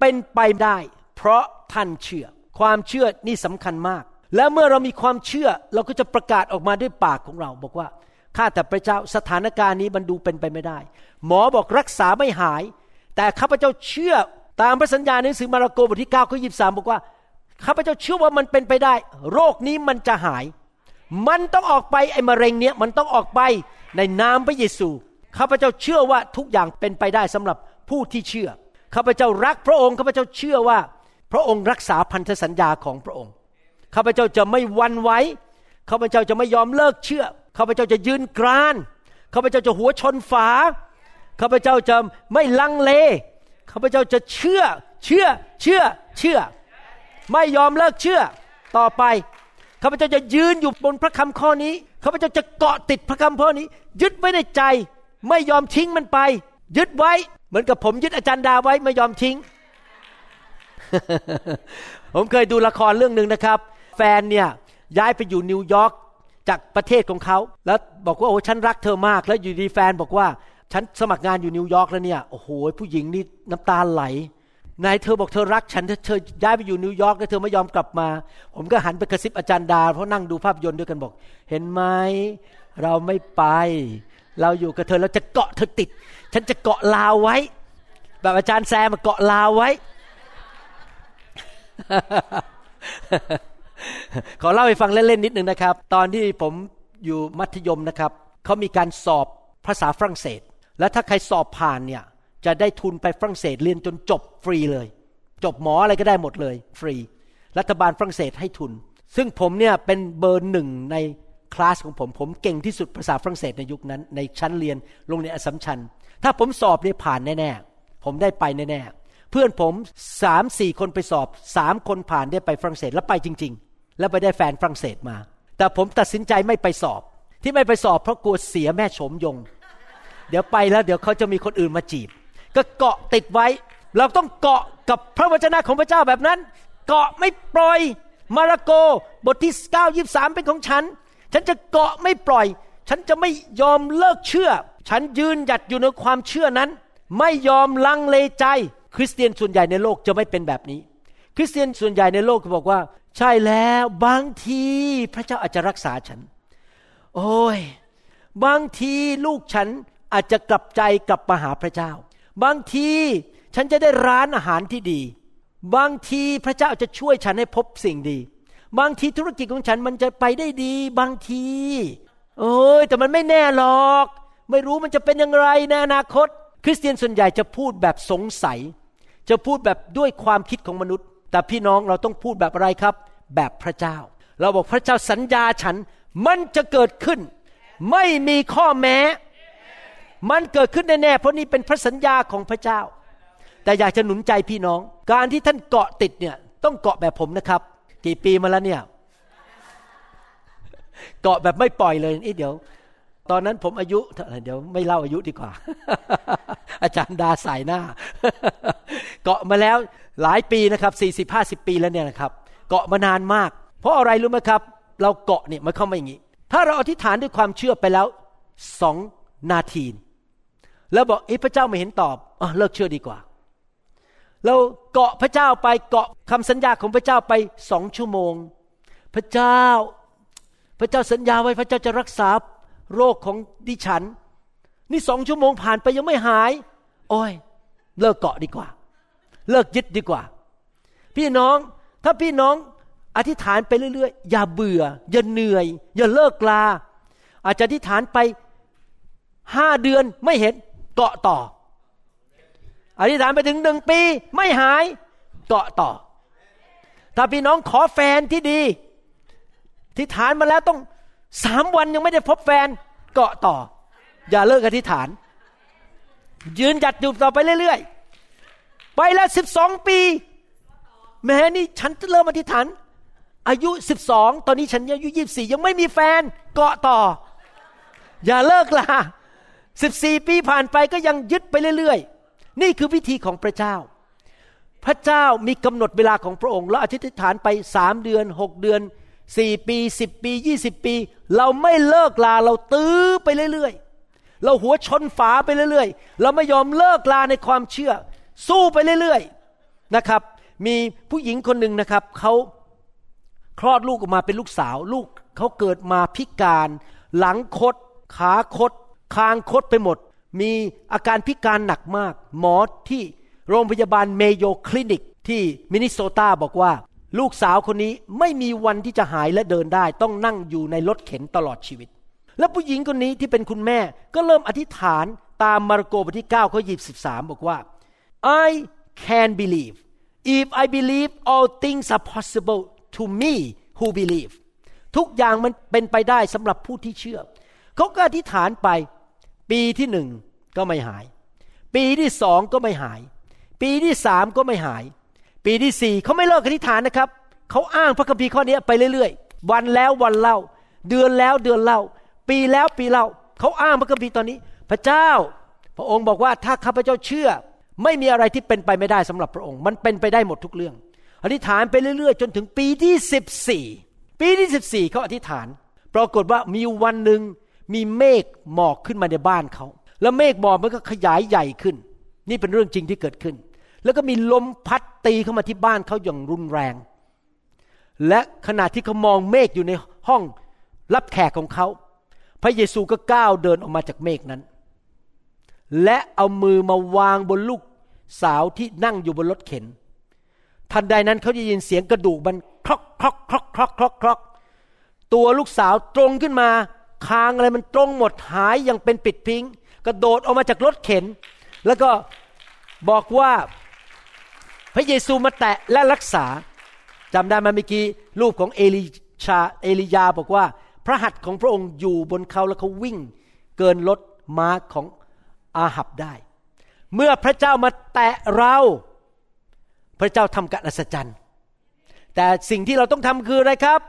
เป็นไปได้ เพราะท่านเชื่อ ความเชื่อนี่สำคัญมาก และเมื่อเรามีความเชื่อเราก็จะประกาศออกมาด้วยปากของเรา บอกว่าข้าแต่พระเจ้าสถานการณ์นี้มันดูเป็นไปไม่ได้ หมอบอกรักษาไม่หาย แต่ข้าพเจ้าเชื่อตามพระสัญญาในหนังสือมาระโกบทที่9ข้อ23บอกว่าข้าพเจ้าเชื่อว่ามันเป็นไปได้ โรคนี้มันจะหาย มันต้องออกไปไอ้มะเร็งเนี้ยมันต้องออกไปในนามพระเยซูข้าพเจ้าเชื่อว่าทุกอย่างเป็นไปได้สำหรับผู้ที่เชื่อข้าพเจ้ารักพระองค์ข้าพเจ้าเชื่อว่า พระองค์รักษาพันธสัญญาของพระองค์ ข้าพเจ้าจะไม่วันไหวข้าพเจ้าจะไม่ยอมเลิกเชื่อข้าพเจ้าจะยืนกรานข้าพเจ้าจะหัวชนฝาข้าพเจ้าจะไม่ลังเลข้าพเจ้าจะเชื่อ เชื่อ เชื่อ เชื่อ ไม่ยอมเลิกเชื่อ ต่อไปข้าพเจ้าจะยืนอยู่บนพระคำข้อนี้ข้าพเจ้าจะเกาะติดพระคำข้อนี้ ยึดไว้ในใจ ไม่ยอมทิ้งมันไป ยึดไว้ เหมือนกับผมยึดอาจารย์ดาไว้ไม่ยอมทิ้ง ผมเคยดูละครเรื่องหนึ่งนะครับ แฟนเนี่ยย้ายไปอยู่นิวยอร์กจากประเทศของเขา แล้วบอกว่าโอ้ฉันรักเธอมาก แล้วอยู่ดีแฟนบอกว่าฉันสมัครงานอยู่นิวยอร์กแล้วเนี่ยโอ้โหผู้หญิงนี่น้ำตาไหลไหนเธอบอกเธอรักฉันเธอเธอย้ายไปอยู่นิวยอร์กแล้วเธอไม่ยอมกลับมา ผมก็หันไปกระซิบอาจารย์ดา เพราะนั่งดูภาพยนตร์ด้วยกันบอก เห็นไหมเราไม่ไป เราอยู่กับเธอเราจะเกาะเธอติด ฉันจะเกาะลาวไว้ แบบอาจารย์แซมมาเกาะลาวไว้ ขอเล่าให้ฟังเล่นๆนิดนึงนะครับ ตอนที่ผมอยู่มัธยมนะครับเขามีการสอบภาษาฝรั่งเศส และถ้าใครสอบผ่านเนี่ยจะได้ทุนไปฝรั่งเศสเรียนจนจบฟรีเลย จบหมออะไรก็ได้หมดเลยฟรี รัฐบาลฝรั่งเศสให้ทุน ซึ่งผมเนี่ยเป็นเบอร์หนึ่งในคลาสของผม ผมเก่งที่สุดภาษาฝรั่งเศสในยุคนั้น ในชั้นเรียนโรงเรียนอสมชัญ ถ้าผมสอบเนี่ยผ่านแน่ๆ ผมได้ไปแน่ๆ เพื่อนผมสามสี่คนไปสอบสามคนผ่านได้ไปฝรั่งเศสแล้วไปจริง ๆ แล้วไปได้แฟนฝรั่งเศสมา แต่ผมตัดสินใจไม่ไปสอบ ที่ไม่ไปสอบเพราะกลัวเสียแม่โฉมยง เดี๋ยวไปแล้วเดี๋ยวเขาจะมีคนอื่นมาจีบ ก็เกาะติดไว้ เราต้องเกาะกับพระวจนะของพระเจ้าแบบนั้น เกาะไม่ปล่อย มาระโกบทที่9 23 เป็นของฉัน ฉันจะเกาะไม่ปล่อย ฉันจะไม่ยอมเลิกเชื่อ ฉันยืนหยัดอยู่ในความเชื่อนั้น ไม่ยอมลังเลใจ คริสเตียนส่วนใหญ่ในโลกจะไม่เป็นแบบนี้คริสเตียนส่วนใหญ่ในโลกก็บอกว่า ใช่แล้วบางทีพระเจ้าอาจจะรักษาฉัน โอ้ย บางทีลูกฉันอาจจะกลับใจกลับมาหาพระเจ้า บางทีฉันจะได้ร้านอาหารที่ดี บางทีพระเจ้าจะช่วยฉันให้พบสิ่งดี บางทีธุรกิจของฉันมันจะไปได้ดี บางที โอ้ยแต่มันไม่แน่หรอก ไม่รู้มันจะเป็นอย่างไรในอนาคต คริสเตียนส่วนใหญ่จะพูดแบบสงสัย จะพูดแบบด้วยความคิดของมนุษย์ แต่พี่น้องเราต้องพูดแบบอะไรครับ แบบพระเจ้า เราบอกพระเจ้าสัญญาฉันมันจะเกิดขึ้น ไม่มีข้อแม้ มันเกิดขึ้นแน่ๆเพราะนี่เป็นพระสัญญาของพระเจ้า แต่อยากจะหนุนใจพี่น้อง การที่ท่านเกาะติดเนี่ยต้องเกาะแบบผมนะครับ กี่ปีมาแล้วเนี่ย เกาะแบบไม่ปล่อยเลยนี่เดี๋ยว ตอนนั้นผมอายุเดี๋ยวไม่เล่าอายุดีกว่า อาจารย์ดาสายหน้า เกาะมาแล้วหลายปีนะครับสี่สิบห้าสิบปีแล้วเนี่ยนะครับ เกาะมานานมาก เพราะอะไรรู้ไหมครับ เราเกาะเนี่ยมันเข้ามาอย่างนี้ ถ้าเราอธิษฐานด้วยความเชื่อไปแล้วสองนาที แล้วบอกอ้พระเจ้าไม่เห็นตอบอเลิกเชื่อดีกว่า เราเกาะพระเจ้าไปเกาะคำสัญญาของพระเจ้าไปสองชั่วโมง พระเจ้า พระเจ้าสัญญาไว้พระเจ้าจะรักษา โรคของดิฉัน นี่สองชั่วโมงผ่านไปยังไม่หาย โอ้ย เลิกเกาะดีกว่า เลิกยึดดีกว่า พี่น้องถ้าพี่น้องอธิษฐานไปเรื่อยๆ อย่าเบื่อ อย่าเหนื่อย อย่าเลิกลา อาจจะอธิษฐานไปห้าเดือนไม่เห็นเกาะต่อ อธิษฐานไปถึงหนึ่งปีไม่หายเกาะต่อ ถ้าพี่น้องขอแฟนที่ดี อธิษฐานมาแล้วต้อง สามวันยังไม่ได้พบแฟนเกาะต่อ อย่าเลิกอธิษฐาน ยืนหยัดอยู่ต่อไปเรื่อยๆ ไปแล้วสิบสองปี แม้นี่ฉันเริ่มอธิษฐาน อายุสิบสองตอนนี้ฉันอายุยี่สี่ยังไม่มีแฟนเกาะต่อ อย่าเลิกลาสิบสี่ปีผ่านไปก็ยังยึดไปเรื่อยๆ นี่คือวิธีของพระเจ้า พระเจ้ามีกำหนดเวลาของพระองค์ แล้วอธิษฐานไปสามเดือนหกเดือน สี่ปีสิบปียี่สิบปี เราไม่เลิกลาเราตื้อไปเรื่อยๆ เราหัวชนฝาไปเรื่อยๆ เราไม่ยอมเลิกลาในความเชื่อ สู้ไปเรื่อยๆนะครับ มีผู้หญิงคนหนึ่งนะครับเขาคลอดลูกออกมาเป็นลูกสาว ลูกเขาเกิดมาพิการ หลังคด ขาคด คางคดไปหมด มีอาการพิการหนักมาก หมอที่โรงพยาบาลเมโยคลินิกที่มินนิโซตาบอกว่า ลูกสาวคนนี้ไม่มีวันที่จะหายและเดินได้ ต้องนั่งอยู่ในรถเข็นตลอดชีวิต และผู้หญิงคนนี้ที่เป็นคุณแม่ก็เริ่มอธิษฐานตามมาระโกบทที่9ข้อ23 บอกว่า I can believe if I believe all things are possible to me who believe ทุกอย่างมันเป็นไปได้สำหรับผู้ที่เชื่อ เขาก็อธิษฐานไป ปีที่หนึ่งก็ไม่หาย ปีที่สองก็ไม่หาย ปีที่สามก็ไม่หาย ปีที่สี่เขาไม่เลิกอธิษฐานนะครับเขาอ้างพระคัมภีร์ข้อนี้ไปเรื่อยๆ วันแล้ววันเล่า เดือนแล้วเดือนเล่า ปีแล้วปีเล่าเขาอ้างพระคัมภีร์ตอนนี้ พระเจ้า พระองค์บอกว่าถ้าข้าพเจ้าเชื่อ ไม่มีอะไรที่เป็นไปไม่ได้สำหรับพระองค์ มันเป็นไปได้หมดทุกเรื่อง อธิษฐานไปเรื่อยๆ จนถึงปีที่14ปีที่14เขาอธิษฐาน ปรากฏว่ามีวันหนึ่งมีเมฆหมอกขึ้นมาในบ้านเขาแล้วเมฆหมอกมันก็ขยายใหญ่ขึ้น นี่เป็นเรื่องจริงที่เกิดขึ้น แล้วก็มีลมพัดตีเข้ามาที่บ้านเขาอย่างรุนแรง และขณะที่เขามองเมฆอยู่ในห้องรับแขกของเขา พระเยซูก็ก้าวเดินออกมาจากเมฆนั้น และเอามือมาวางบนลูกสาวที่นั่งอยู่บนรถเข็น ทันใดนั้นเขาจะยินเสียงกระดูกมันคลอกคลอกคลอกคลอกคลอกคลอกตัวลูกสาวตรงขึ้นมาคางอะไรมันตรงหมดหายอย่างเป็นปิดพิงกระโดดออกมาจากรถเข็น แล้วก็บอกว่า พระเยซูมาแตะและรักษาจำได้ไหมเมื่อกี้รูปของเอลิชาเอลียาบอกว่า พระหัตถ์ของพระองค์อยู่บนเขาแล้วเขาวิ่ง เกินรถม้าของอาหับได้ เมื่อพระเจ้ามาแตะเรา พระเจ้าทำการอัศจรรย์ แต่สิ่งที่เราต้องทำคืออะไรครับ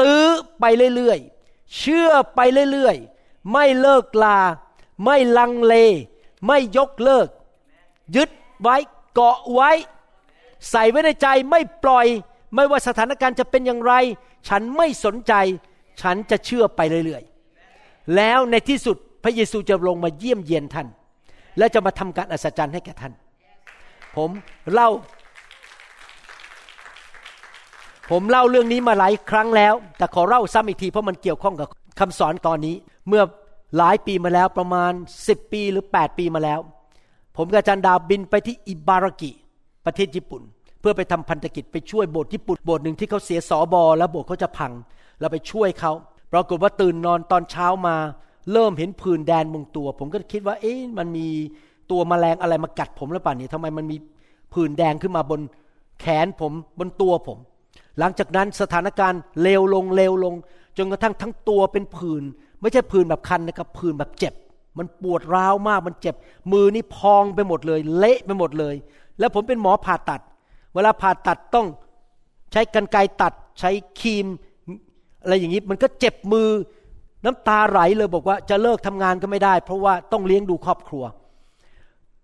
ตื้อไปเรื่อยๆ เชื่อไปเรื่อยๆ ไม่เลิกลา ไม่ลังเล ไม่ยกเลิก ยึดไว้เกาะไว้ ใส่ไว้ในใจไม่ปล่อย ไม่ว่าสถานการณ์จะเป็นอย่างไร ฉันไม่สนใจ ฉันจะเชื่อไปเรื่อยๆ แล้วในที่สุดพระเยซูจะลงมาเยี่ยมเยียนท่าน และจะมาทำการอัศจรรย์ให้แก่ท่าน ผมเล่า ผมเล่าเรื่องนี้มาหลายครั้งแล้ว แต่ขอเล่าซ้ำอีกทีเพราะมันเกี่ยวข้องกับคำสอนตอนนี้ เมื่อหลายปีมาแล้วประมาณ 10 ปีหรือ 8 ปีมาแล้ว ผมกับอาจารย์ดาวบินไปที่อิบารากิ ประเทศญี่ปุ่น เพื่อไปทำพันธกิจไปช่วยโบสถ์ญี่ปุ่นโบสถ์หนึ่งที่เขาเสียสอบอแล้วโบสถ์เขาจะพัง เราไปช่วยเขาปรากฏว่าตื่นนอนตอนเช้ามา เริ่มเห็นผื่นแดนบนตัว ผมก็คิดว่า เอ๊ะมันมีตัวแมลงอะไรมากัดผมหรือเปล่านี่ยทำไมมันมีผื่นแดงขึ้นมาบนแขนผมบนตัวผม หลังจากนั้นสถานการณ์เลวลงเลวลง จนกระทั่งทั้งตัวเป็นผื่นไม่ใช่ผื่นแบบคันนะครับผื่นแบบเจ็บ มันปวดร้าวมากมันเจ็บ มือนี่พองไปหมดเลย เละไปหมดเลย แล้วผมเป็นหมอผ่าตัด เวลาผ่าตัดต้องใช้กรรไกรตัดใช้ครีมอะไรอย่างนี้มันก็เจ็บมือน้ำตาไหลเลยบอกว่าจะเลิกทำงานก็ไม่ได้ เพราะว่าต้องเลี้ยงดูครอบครัว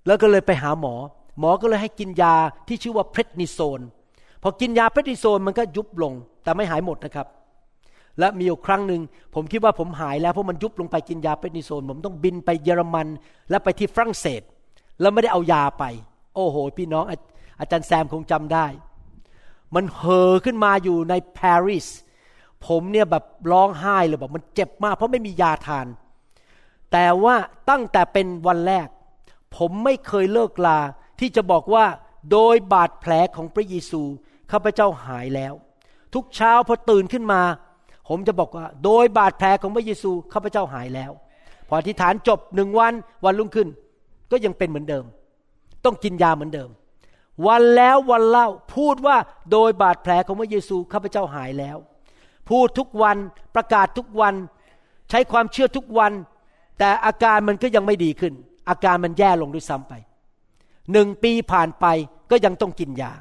แล้วก็เลยไปหาหมอ หมอก็เลยให้กินยาที่ชื่อว่าเพรดนิโซนพอกินยาเพรดนิโซนมันก็ยุบลง แต่ไม่หายหมดนะครับ และมีอยู่ครั้งหนึ่งผมคิดว่าผมหายแล้วเพราะมันยุบลงไปกินยาเพรดนิโซนผมต้องบินไปเยอรมัน และไปที่ฝรั่งเศส แล้วไม่ได้เอายาไป โอ้โห พี่น้องอาอาจารย์แซมคงจำได้ มันเห่อขึ้นมาอยู่ในปารีสผมเนี่ยแบบร้องไห้เลยแบบมันเจ็บมาก เพราะไม่มียาทาน แต่ว่าตั้งแต่เป็นวันแรก ผมไม่เคยเลิกลาที่จะบอกว่าโดยบาดแผลของพระเยซูข้าพเจ้าหายแล้ว ทุกเช้าพอตื่นขึ้นมา ผมจะบอกว่า โดยบาดแผลของพระเยซูข้าพเจ้าหายแล้ว พออธิษฐานจบหนึ่งวันวันรุ่งขึ้น ก็ยังเป็นเหมือนเดิม ต้องกินยาเหมือนเดิม วันแล้ววันเล่าพูดว่าโดยบาดแผลของพระเยซูข้าพเจ้าหายแล้ว พูดทุกวันประกาศทุกวัน ใช้ความเชื่อทุกวัน แต่อาการมันก็ยังไม่ดีขึ้น อาการมันแย่ลงด้วยซ้ำไปหนึ่งปีผ่านไปก็ยังต้องกินยา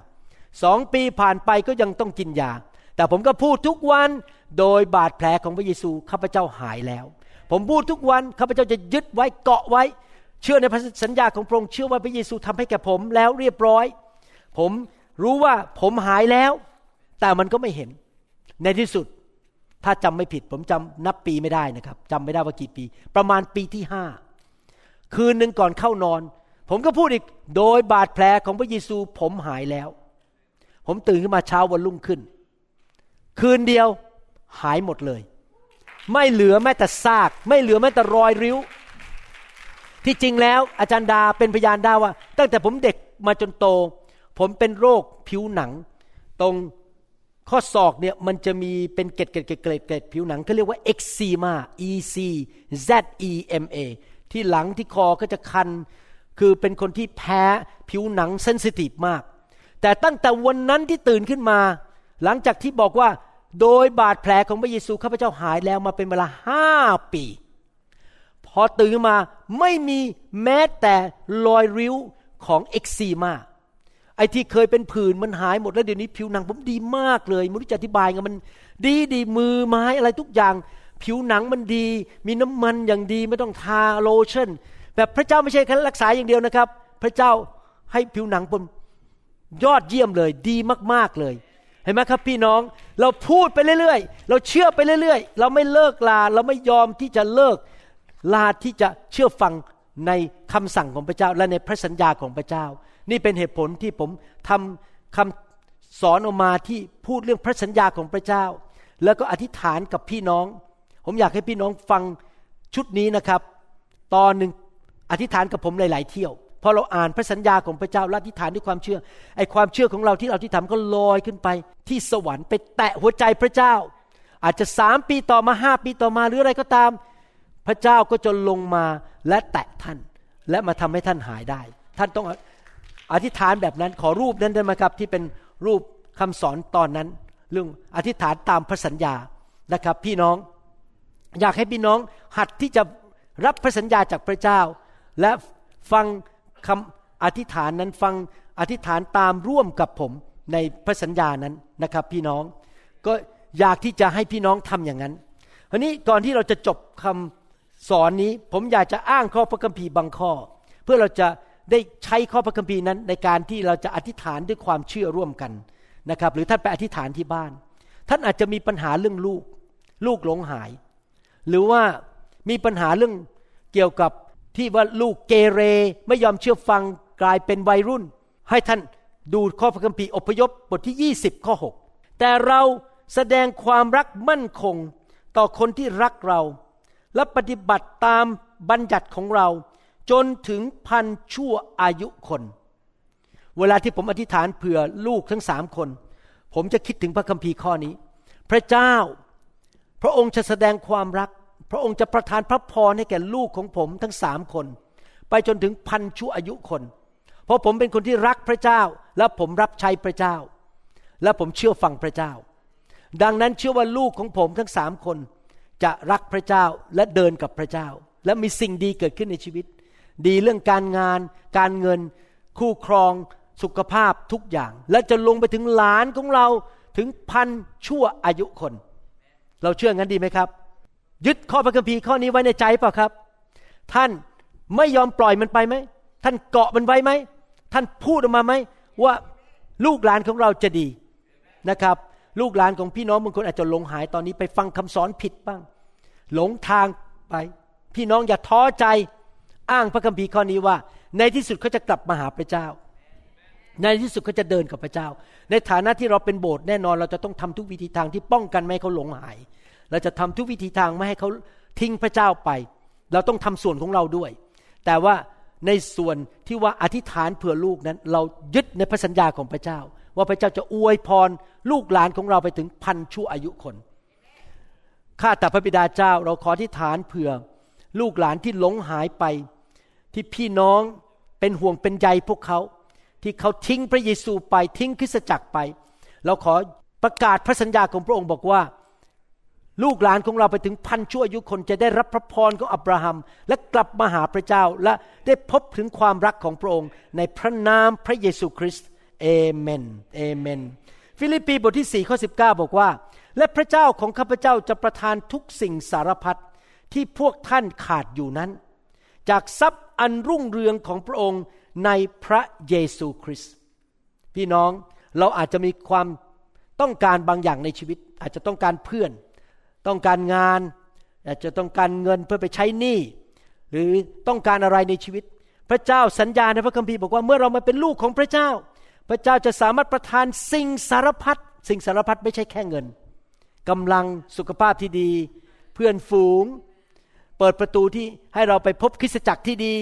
สองปีผ่านไปก็ยังต้องกินยา แต่ผมก็พูดทุกวันโดยบาดแผลของพระเยซูข้าพเจ้าหายแล้ว ผมพูดทุกวันข้าพเจ้าจะยึดไว้เกาะไว้ เชื่อในพระสัญญาของพระองค์เชื่อว่าพระเยซูทำให้แก่ผมแล้วเรียบร้อย ผมรู้ว่าผมหายแล้ว แต่มันก็ไม่เห็น ในที่สุด ถ้าจำไม่ผิด ผมจำนับปีไม่ได้นะครับจำไม่ได้ว่ากี่ปี ประมาณปีที่ห้าคืนหนึ่งก่อนเข้านอน ผมก็พูดอีกโดยบาดแผลของพระเยซู ผมหายแล้ว ผมตื่นขึ้นมาเช้าวันรุ่งขึ้น คืนเดียวหายหมดเลย ไม่เหลือแม้แต่ซาก ไม่เหลือแม้แต่รอยริ้ว ที่จริงแล้วอาจารย์ดาเป็นพยานได้ว่า ตั้งแต่ผมเด็กมาจนโต ผมเป็นโรคผิวหนัง ตรงข้อศอกเนี่ยมันจะมีเป็นเกล็ดเกล็ดเกล็ดเกล็ดผิวหนังเขาเรียกว่าเอ็กซีมา E C Z E M A ที่หลังที่คอก็จะคัน คือเป็นคนที่แพ้ผิวหนังเซนซิทีฟมาก แต่ตั้งแต่วันนั้นที่ตื่นขึ้นมา หลังจากที่บอกว่า โดยบาดแผลของพระเยซูข้าพเจ้าหายแล้วมาเป็นเวลาห้าปี อตื่นขึ้นมาไม่มีแม้แต่รอยริ้วของเอ็กซีมาไอ้ที่เคยเป็นผื่นมันหายหมดแล้วเดี๋ยวนี้ผิวหนังผมดีมากเลยไม่รู้จะอธิบายไงมันดีดีมือไม้อะไรทุกอย่าง ผิวหนังมันดี มีน้ำมันอย่างดีไม่ต้องทาโลชั่น แบบพระเจ้าไม่ใช่แค่รักษาอย่างเดียวนะครับ พระเจ้าให้ผิวหนังผมยอดเยี่ยมเลย ดีมากๆเลย เห็นไหมครับพี่น้องเราพูดไปเรื่อยๆ เราเชื่อไปเรื่อยๆ เราไม่เลิกลาเราไม่ยอมที่จะเลิก ลาที่จะเชื่อฟังในคำสั่งของพระเจ้าและในพระสัญญาของพระเจ้า นี่เป็นเหตุผลที่ผมทำคำสอนออกมาที่พูดเรื่องพระสัญญาของพระเจ้า แล้วก็อธิษฐานกับพี่น้อง ผมอยากให้พี่น้องฟังชุดนี้นะครับ ตอนหนึ่งอธิษฐานกับผมหลาย ๆ เที่ยวพอเราอ่านพระสัญญาของพระเจ้าและอธิษฐานด้วยความเชื่อไอ้ความเชื่อของเราที่เราอธิษฐานก็ลอยขึ้นไป ที่สวรรค์ไปแตะหัวใจพระเจ้า อาจจะสามปีต่อมาห้าปีต่อมาหรืออะไรก็ตาม พระเจ้าก็จะลงมาและแตะท่าน และมาทำให้ท่านหายได้ ท่านต้องอธิษฐานแบบนั้นขอรูปนั้นได้ไหมครับ ที่เป็นรูปคำสอนตอนนั้น เรื่องอธิษฐานตามพระสัญญานะครับ พี่น้องอยากให้พี่น้องหัดที่จะรับพระสัญญาจากพระเจ้า และฟังคำอธิษฐานนั้นฟังอธิษฐานตามร่วมกับผมในพระสัญญานั้นนะครับ พี่น้องก็อยากที่จะให้พี่น้องทำอย่างนั้นทีนี้ก่อนที่เราจะจบคำ สอนนี้ผมอยากจะอ้างข้อพระคัมภีร์บางข้อ เพื่อเราจะได้ใช้ข้อพระคัมภีร์นั้นในการที่เราจะอธิษฐานด้วยความเชื่อร่วมกันนะครับ หรือท่านไปอธิษฐานที่บ้าน ท่านอาจจะมีปัญหาเรื่องลูก ลูกหลงหาย หรือว่ามีปัญหาเรื่องเกี่ยวกับที่ว่าลูกเกเรไม่ยอมเชื่อฟังกลายเป็นวัยรุ่น ให้ท่านดูข้อพระคัมภีร์อพยพบทที่ 20 ข้อ 6 แต่เราแสดงความรักมั่นคงต่อคนที่รักเรา และปฏิบัติตามบัญญัติของเรา จนถึงพันชั่วอายุคน เวลาที่ผมอธิษฐานเผื่อลูกทั้งสามคน ผมจะคิดถึงพระคัมภีร์ข้อนี้ พระเจ้า พระองค์จะแสดงความรัก พระองค์จะประทานพระพรให้แก่ลูกของผมทั้งสามคน ไปจนถึงพันชั่วอายุคน เพราะผมเป็นคนที่รักพระเจ้า และผมรับใช้พระเจ้า และผมเชื่อฟังพระเจ้า ดังนั้นเชื่อว่าลูกของผมทั้งสามคน จะรักพระเจ้าและเดินกับพระเจ้า และมีสิ่งดีเกิดขึ้นในชีวิต ดีเรื่องการงาน การเงิน คู่ครอง สุขภาพทุกอย่าง และจะลงไปถึงหลานของเราถึงพันชั่วอายุคน เราเชื่องั้นดีไหมครับ ยึดข้อพระคัมภีร์ข้อนี้ไว้ในใจเปล่าครับ ท่านไม่ยอมปล่อยมันไปไหมท่านเกาะมันไว้ไหมท่านพูดออกมาไหมว่าลูกหลานของเราจะดีนะครับ ลูกหลานของพี่น้องบางคนอาจจะหลงหายตอนนี้ไปฟังคำสอนผิดบ้าง หลงทางไป พี่น้องอย่าท้อใจอ้างพระคัมภีร์ข้อนี้ว่า ในที่สุดเขาจะกลับมาหาพระเจ้า ในที่สุดเขาจะเดินกับพระเจ้า ในฐานะที่เราเป็นโบสถ์แน่นอนเราจะต้องทำทุกวิธีทางที่ป้องกันไม่ให้เขาหลงหาย เราจะทำทุกวิธีทางไม่ให้เขาทิ้งพระเจ้าไป เราต้องทำส่วนของเราด้วย แต่ว่าในส่วนที่ว่าอธิษฐานเผื่อลูกนั้น เรายึดในพระสัญญาของพระเจ้า ว่าพระเจ้าจะอวยพรลูกหลานของเราไปถึงพันชั่วอายุคนข้าแต่พระบิดาเจ้าเราขออธิษฐานเผื่อ ลูกหลานที่หลงหายไป ที่พี่น้องเป็นห่วงเป็นใยพวกเขา ที่เขาทิ้งพระเยซูไปทิ้งคริสตจักรไป เราขอประกาศพระสัญญาของพระองค์บอกว่า ลูกหลานของเราไปถึงพันชั่วอายุคนจะได้รับพระพรของอับราฮัม และกลับมาหาพระเจ้าและได้พบถึงความรักของพระองค์ ในพระนามพระเยซูคริสต์ เอเมนเอเมน ฟิลิปปีบทที่4ข้อ19 บอกว่า และพระเจ้าของข้าพเจ้าจะประทานทุกสิ่งสารพัดที่พวกท่านขาดอยู่นั้น จากทรัพย์อันรุ่งเรืองของพระองค์ในพระเยซูคริสต์พี่น้องเราอาจจะมีความต้องการบางอย่างในชีวิต อาจจะต้องการเพื่อน ต้องการงาน อาจจะต้องการเงินเพื่อไปใช้หนี้หรือต้องการอะไรในชีวิต พระเจ้าสัญญาในพระคัมภีร์บอกว่าเมื่อเรามาเป็นลูกของพระเจ้า พระเจ้าจะสามารถประทานสิ่งสารพัดสิ่งสารพัดไม่ใช่แค่เงินกำลังสุขภาพที่ดี เพื่อนฝูง เปิดประตูที่ให้เราไปพบคริสตจักรที่ดี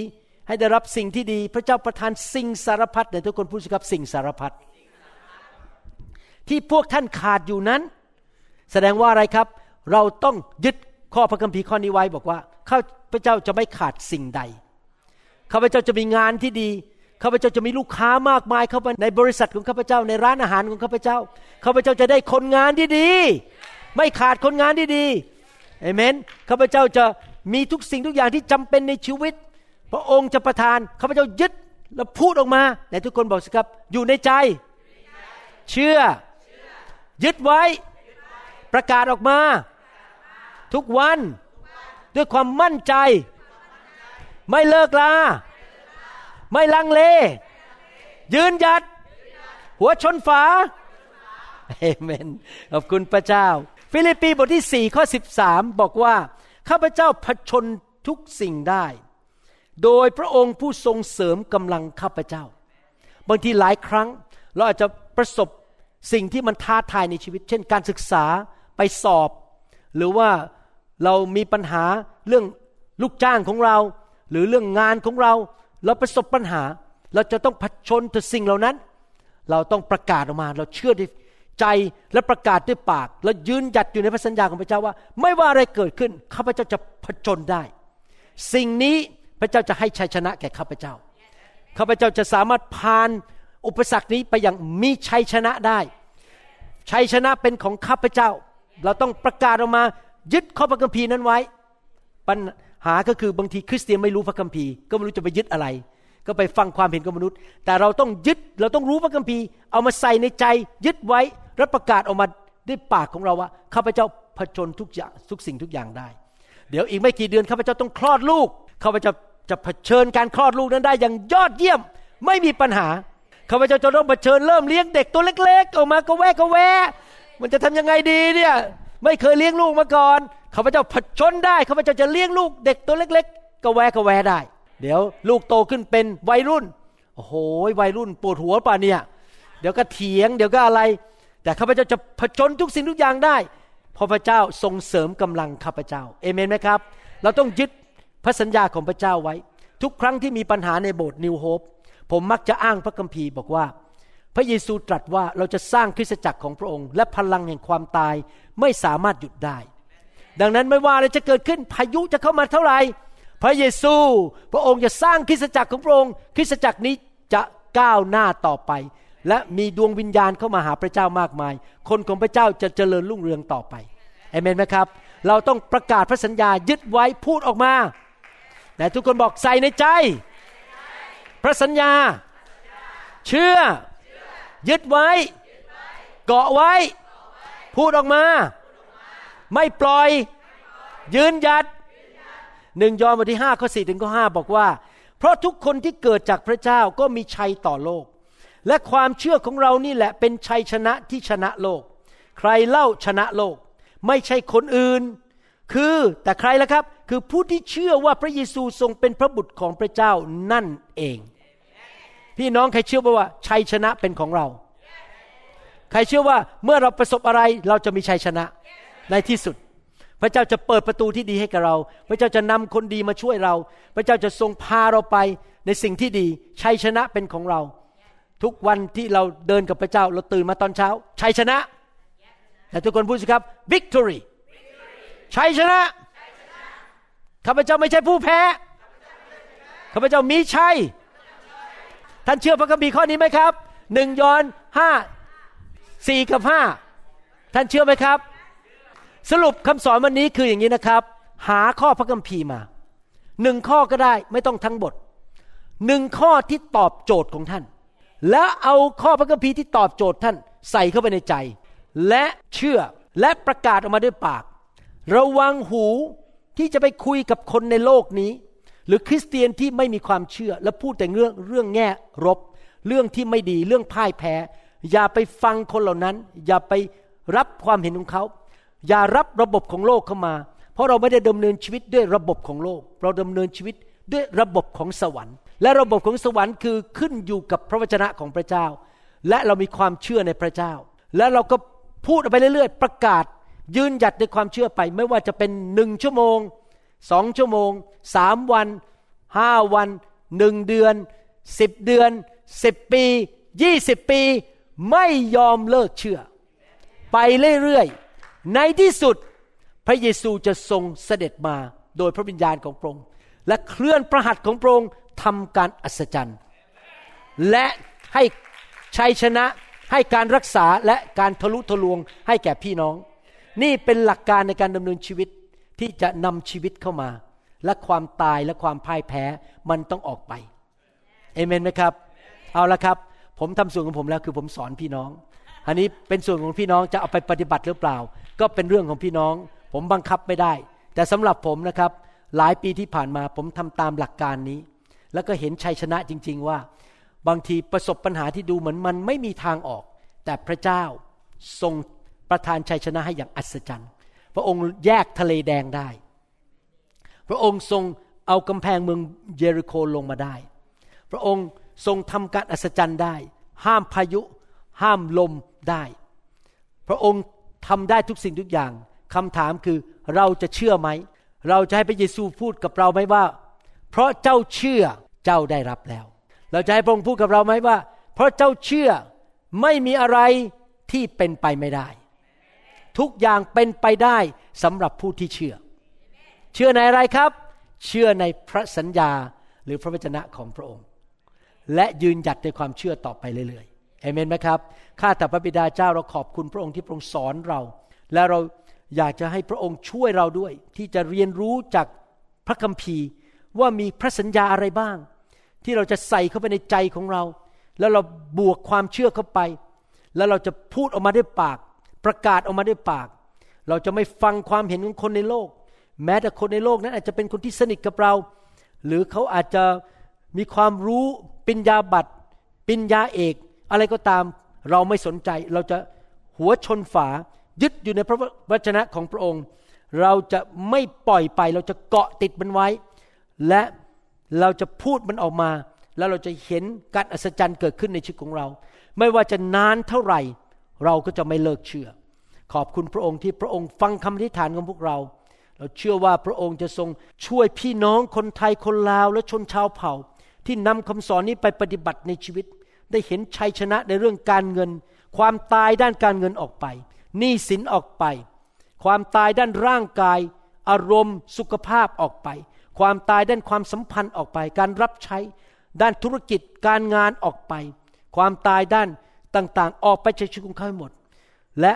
ให้ได้รับสิ่งที่ดี พระเจ้าประทานสิ่งสารพัดเนี่ยทุกคนพูดสิครับสิ่งสารพัดที่พวกท่านขาดอยู่นั้น แสดงว่าอะไรครับ เราต้องยึดข้อพระคัมภีร์ข้อนี้ไว้บอกว่าข้าพเจ้าจะไม่ขาดสิ่งใดข้าพเจ้าจะมีงานที่ดี ข้าพเจ้าจะมีลูกค้ามากมายเข้ามาในบริษัทของข้าพเจ้าในร้านอาหารของข้าพเจ้าข้าพเจ้าจะได้คนงานที่ดี ไม่ขาดคนงานที่ดีเอเมนข้าพเจ้าจะมีทุกสิ่งทุกอย่างที่จำเป็นในชีวิต พระองค์จะประทานข้าพเจ้ายึดแล้วพูดออกมาแต่ทุกคนบอกสิครับ อยู่ในใจ เชื่อ ยึดไว้ ประกาศออกมา ทุกวัน ด้วยความมั่นใจ ไม่เลิกลา ไม่ลังเล ยืนหยัด หัวชนฝาเอเมนขอบคุณพระเจ้า ฟิลิปปีบทที่ 4 ข้อ 13 บอกว่า ข้าพเจ้าผชนทุกสิ่งได้ โดยพระองค์ผู้ทรงเสริมกำลังข้าพเจ้า บางทีหลายครั้งเราอาจจะประสบสิ่งที่มันท้าทายในชีวิต เช่นการศึกษาไปสอบ หรือว่าเรามีปัญหาเรื่องลูกจ้างของเรา หรือเรื่องงานของเรา เราประสบปัญหา เราจะต้องผชนต่อสิ่งเหล่านั้น เราต้องประกาศออกมา เราเชื่อด้วยใจและประกาศด้วยปาก และยืนหยัดอยู่ในพระสัญญาของพระเจ้าว่า ไม่ว่าอะไรเกิดขึ้นข้าพเจ้าจะผจญได้ สิ่งนี้พระเจ้าจะให้ชัยชนะแก่ข้าพเจ้าข้าพเจ้าจะสามารถผ่านอุปสรรคนี้ไปอย่างมีชัยชนะได้ ชัยชนะเป็นของข้าพเจ้า เราต้องประกาศออกมา ยึดข้อพระคัมภีร์นั้นไว้ปัญ หาก็คือบางทีคริสเตียนไม่รู้พระคัมภีร์ ก็ไม่รู้จะไปยึดอะไร ก็ไปฟังความเห็นของมนุษย์ แต่เราต้องยึดเราต้องรู้พระคัมภีร์ เอามาใส่ในใจยึดไว้และประกาศออกมาด้วยปากของเราว่าข้าพเจ้าผจญทุกอย่างทุกสิ่งทุกอย่างได้ เดี๋ยวอีกไม่กี่เดือนข้าพเจ้าต้องคลอดลูกข้าพเจ้าจะเผชิญการคลอดลูกนั้นได้อย่างยอดเยี่ยม ไม่มีปัญหาข้าพเจ้าจะต้องเผชิญเริ่มเลี้ยงเด็กตัวเล็ก ๆ ออกมาก็แวกก็แวะมันจะทำยังไงดีเนี่ยไม่เคยเลี้ยงลูกมาก่อน ข้าพเจ้าผจญได้ข้าพเจ้าจะเลี้ยงลูกเด็กตัวเล็ก ๆก็แวก็แวได้ เดี๋ยวลูกโตขึ้นเป็นวัยรุ่นโอ้โหวัยรุ่นปวดหัวป่ะเนี่ย เดี๋ยวก็เถียง เดี๋ยวก็อะไร แต่ข้าพเจ้าจะผจญทุกสิ่งทุกอย่างได้เพราะพระเจ้าทรงเสริมกำลังข้าพเจ้าเอเมนไหมครับ เราต้องยึดพระสัญญาของพระเจ้าไว้ ทุกครั้งที่มีปัญหาในโบสถ์นิวโฮปผมมักจะอ้างพระคัมภีร์บอกว่า พระเยซูตรัสว่าเราจะสร้างคริสตจักรของพระองค์ และพลังแห่งความตายไม่สามารถหยุดได้ ดังนั้นไม่ว่าอะไรจะเกิดขึ้นพายุจะเข้ามาเท่าไหร่พระเยซู พระองค์จะสร้างคริสตจักรของพระองค์คริสตจักรนี้จะก้าวหน้าต่อไป และมีดวงวิญญาณเข้ามาหาพระเจ้ามากมาย คนของพระเจ้าจะเจริญรุ่งเรืองต่อไปเอเมนไหมครับ เราต้องประกาศพระสัญญายึดไว้พูดออกมาแต่ทุกคนบอกใส่ในใจ พระสัญญา เชื่อ ยึดไว้ เกาะไว้ พูดออกมา ไม่ปล่อย ยืนหยัดหนึ่งยอห์นบทที่ห้าข้อสี่ถึงข้อห้าบอกว่า เพราะทุกคนที่เกิดจากพระเจ้าก็มีชัยต่อโลก และความเชื่อของเรานี่แหละเป็นชัยชนะที่ชนะโลก ใครเล่าชนะโลก ไม่ใช่คนอื่น คือแต่ใครล่ะครับ คือผู้ที่เชื่อว่าพระเยซูทรงเป็นพระบุตรของพระเจ้านั่นเอง พี่น้องใครเชื่อว่าชัยชนะเป็นของเรา ใครเชื่อว่าเมื่อเราประสบอะไรเราจะมีชัยชนะ ในที่สุด พระเจ้าจะเปิดประตูที่ดีให้กับเรา พระเจ้าจะนำคนดีมาช่วยเรา พระเจ้าจะทรงพาเราไปในสิ่งที่ดีชัยชนะเป็นของเรา ทุกวันที่เราเดินกับพระเจ้าเราตื่นมาตอนเช้าชัยชนะแต่ทุกคนพูดสิครับ victory ชัยชนะข้าพเจ้าไม่ใช่ผู้แพ้ข้าพเจ้ามีชัยท่านเชื่อพระคัมภีร์ข้อนี้ไหมครับหนึ่งยอนห้าสี่กับห้าท่านเชื่อไหมครับ สรุปคำสอนวันนี้คืออย่างนี้นะครับ หาข้อพระคัมภีร์มาหนึ่งข้อก็ได้ไม่ต้องทั้งบทหนึ่งข้อที่ตอบโจทย์ของท่าน แล้วเอาข้อพระคัมภีร์ที่ตอบโจทย์ท่านใส่เข้าไปในใจ และเชื่อและประกาศออกมาด้วยปาก ระวังหูที่จะไปคุยกับคนในโลกนี้ หรือคริสเตียนที่ไม่มีความเชื่อ และพูดแต่เรื่องเรื่องแง่รบ เรื่องที่ไม่ดีเรื่องพ่ายแพ้ อย่าไปฟังคนเหล่านั้น อย่าไปรับความเห็นของเขา อย่ารับระบบของโลกเข้ามา เพราะเราไม่ได้ดำเนินชีวิตด้วยระบบของโลก เราดำเนินชีวิตด้วยระบบของสวรรค์ และระบบของสวรรค์คือขึ้นอยู่กับพระวจนะของพระเจ้า และเรามีความเชื่อในพระเจ้า และเราก็พูดไปเรื่อยๆ ประกาศยืนหยัดในความเชื่อไป ไม่ว่าจะเป็นหนึ่งชั่วโมงสองชั่วโมงสามวันห้าวันหนึ่งเดือนสิบเดือนสิบปียี่สิบปี ไม่ยอมเลิกเชื่อ ไปเรื่อยๆ ในที่สุดพระเยซูจะทรงเสด็จมาโดยพระวิญญาณของพระองค์และเคลื่อนพระหัตถ์ของพระองค์ทำการอัศจรรย์ และให้ชัยชนะให้การรักษาและการทะลุทะลวงให้แก่พี่น้อง นี่เป็นหลักการในการดำเนินชีวิตที่จะนำชีวิตเข้ามา และความตายและความพ่ายแพ้มันต้องออกไปเอเมนไหมครับ เอาละครับ ผมทำส่วนของผมแล้วคือผมสอนพี่น้อง อันนี้เป็นส่วนของพี่น้องจะเอาไปปฏิบัติหรือเปล่า ก็เป็นเรื่องของพี่น้อง ผมบังคับไม่ได้ แต่สำหรับผมนะครับ หลายปีที่ผ่านมาผมทำตามหลักการนี้ แล้วก็เห็นชัยชนะจริง ๆ ว่า บางทีประสบปัญหาที่ดูเหมือนมันไม่มีทางออก แต่พระเจ้าทรงประทานชัยชนะให้อย่างอัศจรรย์ พระองค์แยกทะเลแดงได้ พระองค์ทรงเอากำแพงเมืองเยริโคลงมาได้ พระองค์ทรงทำการอัศจรรย์ได้ ห้ามพายุ ห้ามลม ได้ พระองค์ทำได้ทุกสิ่งทุกอย่างคำถามคือเราจะเชื่อไหม เราจะให้พระเยซูพูดกับเราไหมว่า เพราะเจ้าเชื่อเจ้าได้รับแล้ว เราจะให้พระองค์พูดกับเราไหมว่า เพราะเจ้าเชื่อไม่มีอะไรที่เป็นไปไม่ได้ ทุกอย่างเป็นไปได้สำหรับผู้ที่เชื่อ เชื่อในอะไรครับ เชื่อในพระสัญญาหรือพระวจนะของพระองค์ และยืนหยัดในความเชื่อต่อไปเรื่อย เอเมนไหมครับ ข้าแต่พระบิดาเจ้าเราขอบคุณพระองค์ที่พระองค์สอนเรา และเราอยากจะให้พระองค์ช่วยเราด้วย ที่จะเรียนรู้จากพระคัมภีร์ว่ามีพระสัญญาอะไรบ้าง ที่เราจะใส่เข้าไปในใจของเรา แล้วเราบวกความเชื่อเข้าไป แล้วเราจะพูดออกมาด้วยปาก ประกาศออกมาด้วยปาก เราจะไม่ฟังความเห็นของคนในโลก แม้แต่คนในโลกนั้นอาจจะเป็นคนที่สนิทกับเรา หรือเขาอาจจะมีความรู้ปัญญาบัตรปัญญาเอก อะไรก็ตามเราไม่สนใจ เราจะหัวชนฝายึดอยู่ในพระวจนะของพระองค์ เราจะไม่ปล่อยไป เราจะเกาะติดมันไว้ และเราจะพูดมันออกมา แล้วเราจะเห็นการอัศจรรย์เกิดขึ้นในชีวิตของเรา ไม่ว่าจะนานเท่าไหร่ เราก็จะไม่เลิกเชื่อ ขอบคุณพระองค์ที่พระองค์ฟังคำอธิษฐานของพวกเรา เราเชื่อว่าพระองค์จะทรงช่วยพี่น้องคนไทยคนลาวและชนชาวเผ่า ที่นำคำสอนนี้ไปปฏิบัติในชีวิต ได้เห็นชัยชนะในเรื่องการเงิน ความตายด้านการเงินออกไปหนี้สินออกไป ความตายด้านร่างกาย อารมณ์ สุขภาพออกไป ความตายด้านความสัมพันธ์ออกไป การรับใช้ ด้านธุรกิจการงานออกไป ความตายด้านต่างๆ ออกไปจากชีวิตของเขาให้หมด และ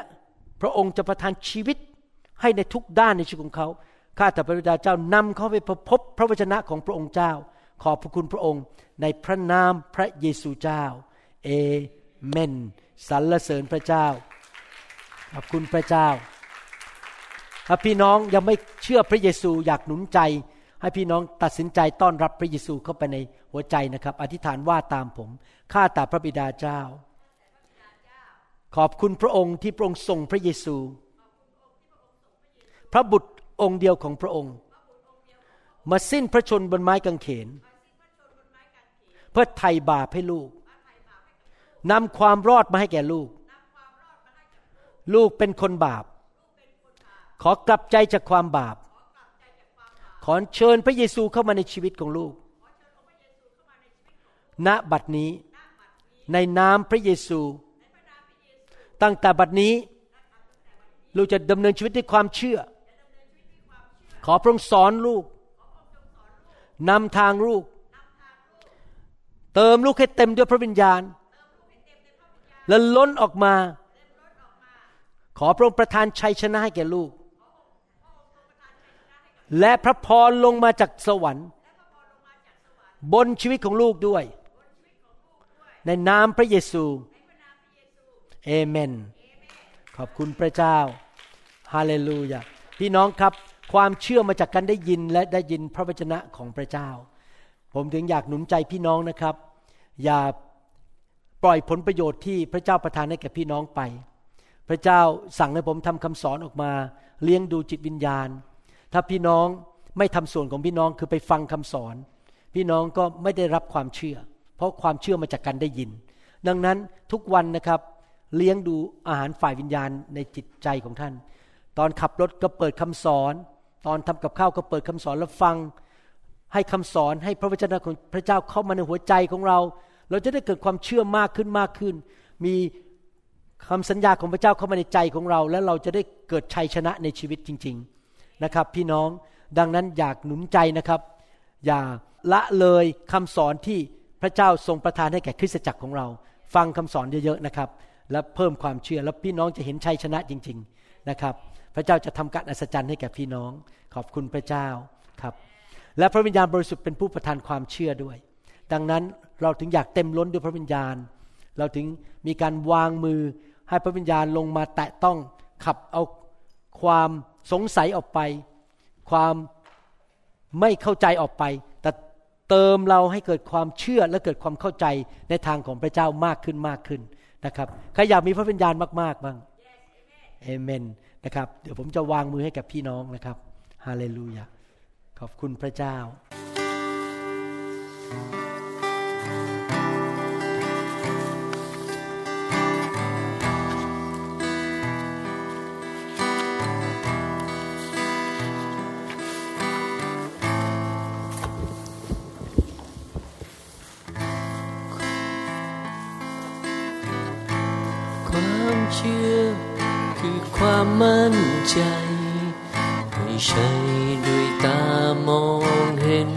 พระองค์จะประทานชีวิตให้ในทุกด้านในชีวิตของเขาข้าแต่พระบิดาเจ้านำเขาไปพบพระวจนะของพระองค์เจ้า ขอบพระคุณพระองค์ในพระนามพระเยซูเจ้า เอเมนสรรเสริญพระเจ้า ขอบคุณพระเจ้า ถ้าพี่น้องยังไม่เชื่อพระเยซูอยากหนุนใจ ให้พี่น้องตัดสินใจต้อนรับพระเยซูเข้าไปในหัวใจนะครับ อธิษฐานว่าตามผม ข้าแต่พระบิดาเจ้า ขอบคุณพระองค์ที่พระองค์ส่งพระเยซู พระบุตรองค์เดียวของพระองค์ มาสิ้นพระชนบนไม้กางเขน เพื่อไถ่บาปให้ลูก นำความรอดมาให้แก่ลูก ลูกเป็นคนบาป ขอกลับใจจากความบาป ขอเชิญพระเยซูเข้ามาในชีวิตของลูก ณ บัดนี้ ในนามพระเยซู ตั้งแต่บัดนี้ ลูกจะดำเนินชีวิตด้วยความเชื่อ ขอพระองค์สอนลูก นำทางลูก เติมลูกให้เต็มด้วยพระวิญญาณ และล้นออกมา ขอพระองค์ประทานชัยชนะให้แก่ลูก และพระพรลงมาจากสวรรค์ บนชีวิตของลูกด้วย ในนามพระเยซูเอเมน ขอบคุณพระเจ้าฮาเลลูยาพี่น้องครับความเชื่อมาจากการได้ยินและได้ยินพระวจนะของพระเจ้า ผมถึงอยากหนุนใจพี่น้องนะครับ อย่า ปล่อยผลประโยชน์ที่พระเจ้าประทานให้แก่พี่น้องไป พระเจ้าสั่งให้ผมทำคำสอนออกมา เลี้ยงดูจิตวิญญาณ ถ้าพี่น้องไม่ทำส่วนของพี่น้องคือไปฟังคำสอน พี่น้องก็ไม่ได้รับความเชื่อ เพราะความเชื่อมาจากการได้ยิน ดังนั้นทุกวันนะครับเลี้ยงดูอาหารฝ่ายวิญญาณในจิตใจของท่าน ตอนขับรถก็เปิดคำสอน ตอนทำกับข้าวก็เปิดคำสอนแล้วฟัง ให้คำสอนให้พระวจนะของพระเจ้าเข้ามาในหัวใจของเรา เราจะได้เกิดความเชื่อมากขึ้นมากขึ้น มีคำสัญญาของพระเจ้าเข้ามาในใจของเรา และเราจะได้เกิดชัยชนะในชีวิตจริง ๆนะครับ พี่น้องดังนั้นอยากหนุนใจนะครับ อย่าละเลยคำสอนที่พระเจ้าทรงประทานให้แก่คริสตจักรของเรา ฟังคำสอนเยอะๆนะครับ และเพิ่มความเชื่อแล้วพี่น้องจะเห็นชัยชนะจริง ๆนะครับ พระเจ้าจะทำการอัศจรรย์ให้แก่พี่น้อง ขอบคุณพระเจ้าครับ และพระวิญญาณบริสุทธิ์เป็นผู้ประทานความเชื่อด้วย ดังนั้น เราถึงอยากเต็มล้นด้วยพระวิญญาณ เราถึงมีการวางมือให้พระวิญญาณลงมาแตะต้องขับเอาความสงสัยออกไป ความไม่เข้าใจออกไป แต่เติมเราให้เกิดความเชื่อและเกิดความเข้าใจในทางของพระเจ้ามากขึ้นมากขึ้นนะครับใครอยากมีพระวิญญาณมากๆบ้างเอเมนนะครับเดี๋ยวผมจะวางมือให้กับพี่น้องนะครับฮาเลลูยาขอบคุณพระเจ้าคว เชื่อ คือความมั่นใจ ไม่ใช่ด้วยตามองเห็น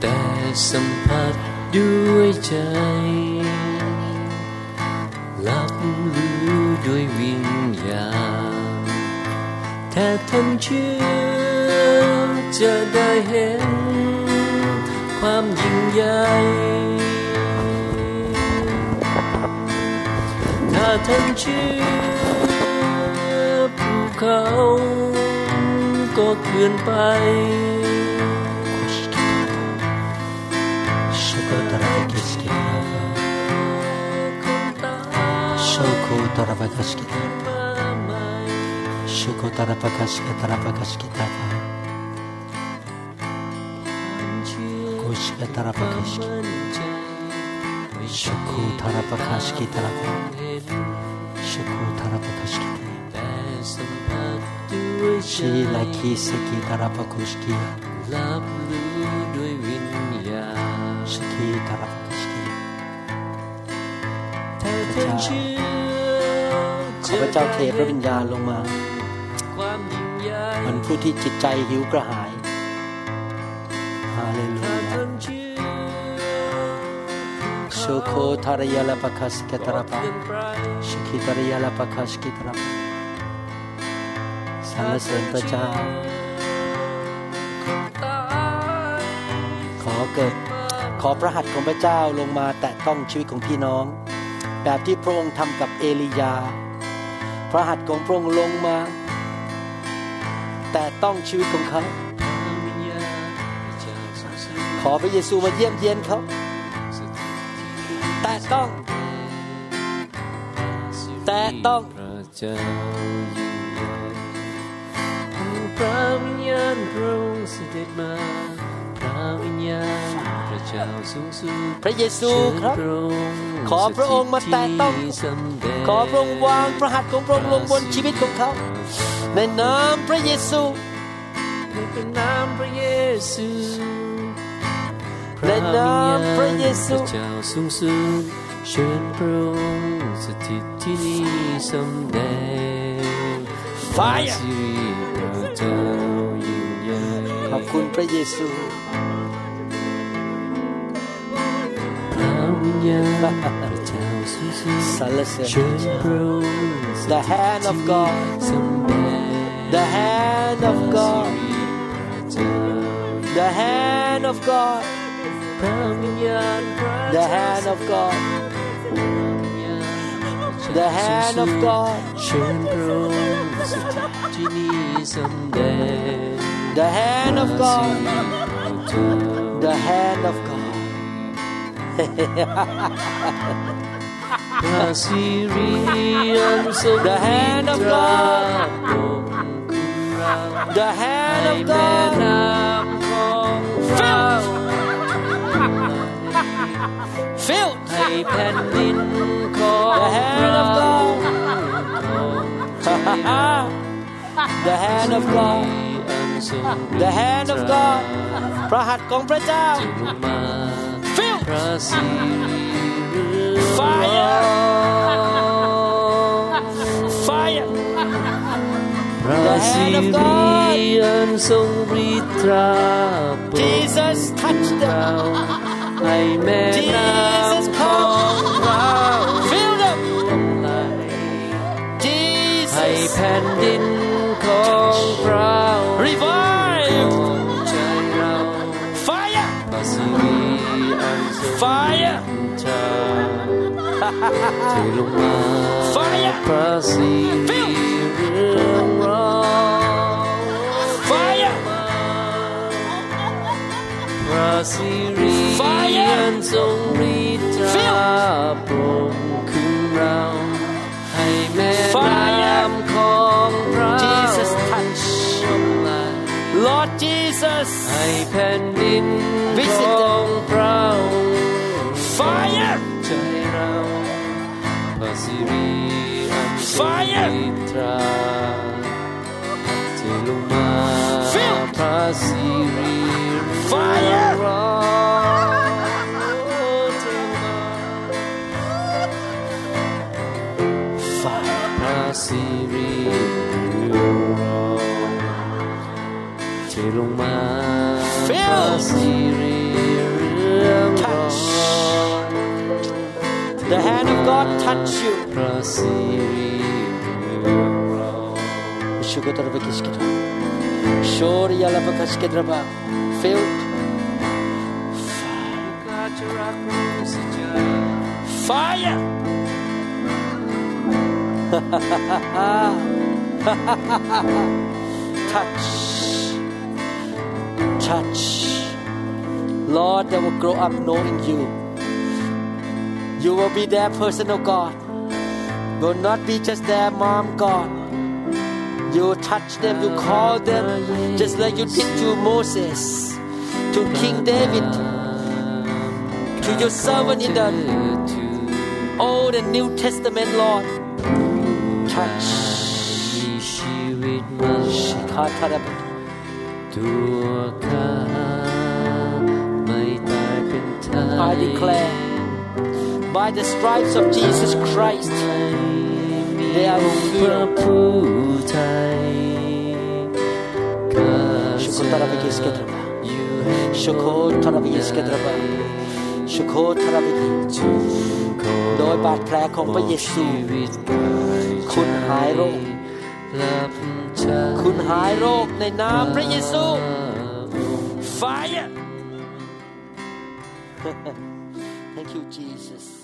แต่สัมผัสด้วยใจรับรู้ด้วยวิญญาณถ้าท่านเชื่อ จะได้เห็น ความยิ่งใหญ่ ภูเขาก็เคลื่อนไปคนตายโชโคตระบะกสกิตามาใหม่โชโคต ระบะกสกิตาระบะกสกิตาเชื่อโกชกตระบะกสกิมั่นใจไม่โชใช่โคตระบะกสกิตาระบะเห็นโชโคตระบะกสกิตาแต่สัมผัสด้วยใจชีลาคีสกิตาระบะกุสกิรับรู้ด้วยวิญญาณสกิตาระบะกสกิถ้าท่านเชื่อขอพระเจ้าเทพระวิญญาณลงมาความยิ่งใหญ่เหมันผู้ที่จิตใจหิวกระหาย โชโคทารยาลาปะคัสกิตาระบะเปลี่ยนไปสกิตารยาลาปะคัสกิตาระบะสรรเสริญพระเจ้า ขอเกิด ขอพระหัตถ์ของพระเจ้าลงมาแตะต้องชีวิตของพี่น้อง แบบที่พระองค์ทำกับเอลียา พระหัตถ์ของพระองค์ลงมา แตะต้องชีวิตของเขา ขอพระเยซูมาเยี่ยมเยียนเขา ตะต้อง แต่ต้องพระเจ้ายิ่งใหญ่พระวิญญาณพระองค์เสด็จมาพระวิญญาณพระเจ้าสูงสุดพระเยซูครับเชิญพระองค์ขอพระองค์มาแตะต้องสถิที่สำแดงขอพระองค์วางพระหัตถ์ของพระองค์ลงบนชีวิตของเขา ในนามพระเยซูในพระนามพระเยซู ในนามพระเยซูพระเจ้าสูงสุดเชิญพระองค์สถิตที่นี่สำแดง Fire สิริพระเจ้ายิ่งใหญ่ขอบคุณพระเยซูพระวิญญาณพระเจ้าสูงสุดสรรเสริญเชิพระญเจ้าพระองค์ส The ถิต hand of ที่ God สำแดง The hand of God สิริพระเจ้า The hand of God The hand of God. The hand of God. The hand of God. The hand of God. the hand of God. The hand of God. ำของเรา Filled ให้แผ่นดินของ The hand เรา of God ของ The hand of God อันทรง The hand of God พระหัตถ์ของพระเจ้าลงมา Filled พระสิริเรือง Fire รอง Fire พระสิริอันทรงฤทธาโปรด Jesus touch เรา them ให้แม่น้ำของเรา Fill them ไหล ให้ Jesus แผ่นดินของเรา Revive ใจเรา Fire พระสิริอันทรง Fire เจ้าเทลงมา Fire พระสิริเรืองรอง Fire สิริอันทรงฤทธาโปรดขึ้นเราให้แม่น้ำของพระ Jesus touch ไหล Lord Jesus ให้แผ่นดิน Visit ข them องเรา Fire ใจเราพระสิริอันทรง Fire Shori Yala Vakashkitra Filled ข้าจะรักรู้สิใจ Fire Touch Touch Lord they will grow up knowing you You will be their personal God Will not be just their mom God You touch them, you call them just like you did to Moses, to King David, to your servant in the Old and New Testament, Lord. Touch. มีชีวิตมา Shikatarabut. ตัวข้าไม่ตายเป็นทาย I declare, by the stripes of Jesus Christ, they are พระ healed. ผู้ไทยข้าจะ Shukotarabikisketaba. อยู่แห่ง Shukotarabikisketaba. Shukotarabikisketaba. จุงขอโดยบาดแผลของพระเยซูชีวิตกายคุณหายโรครับใช้คุณหายโรคในนามพระเยซู Fire Thank you Jesus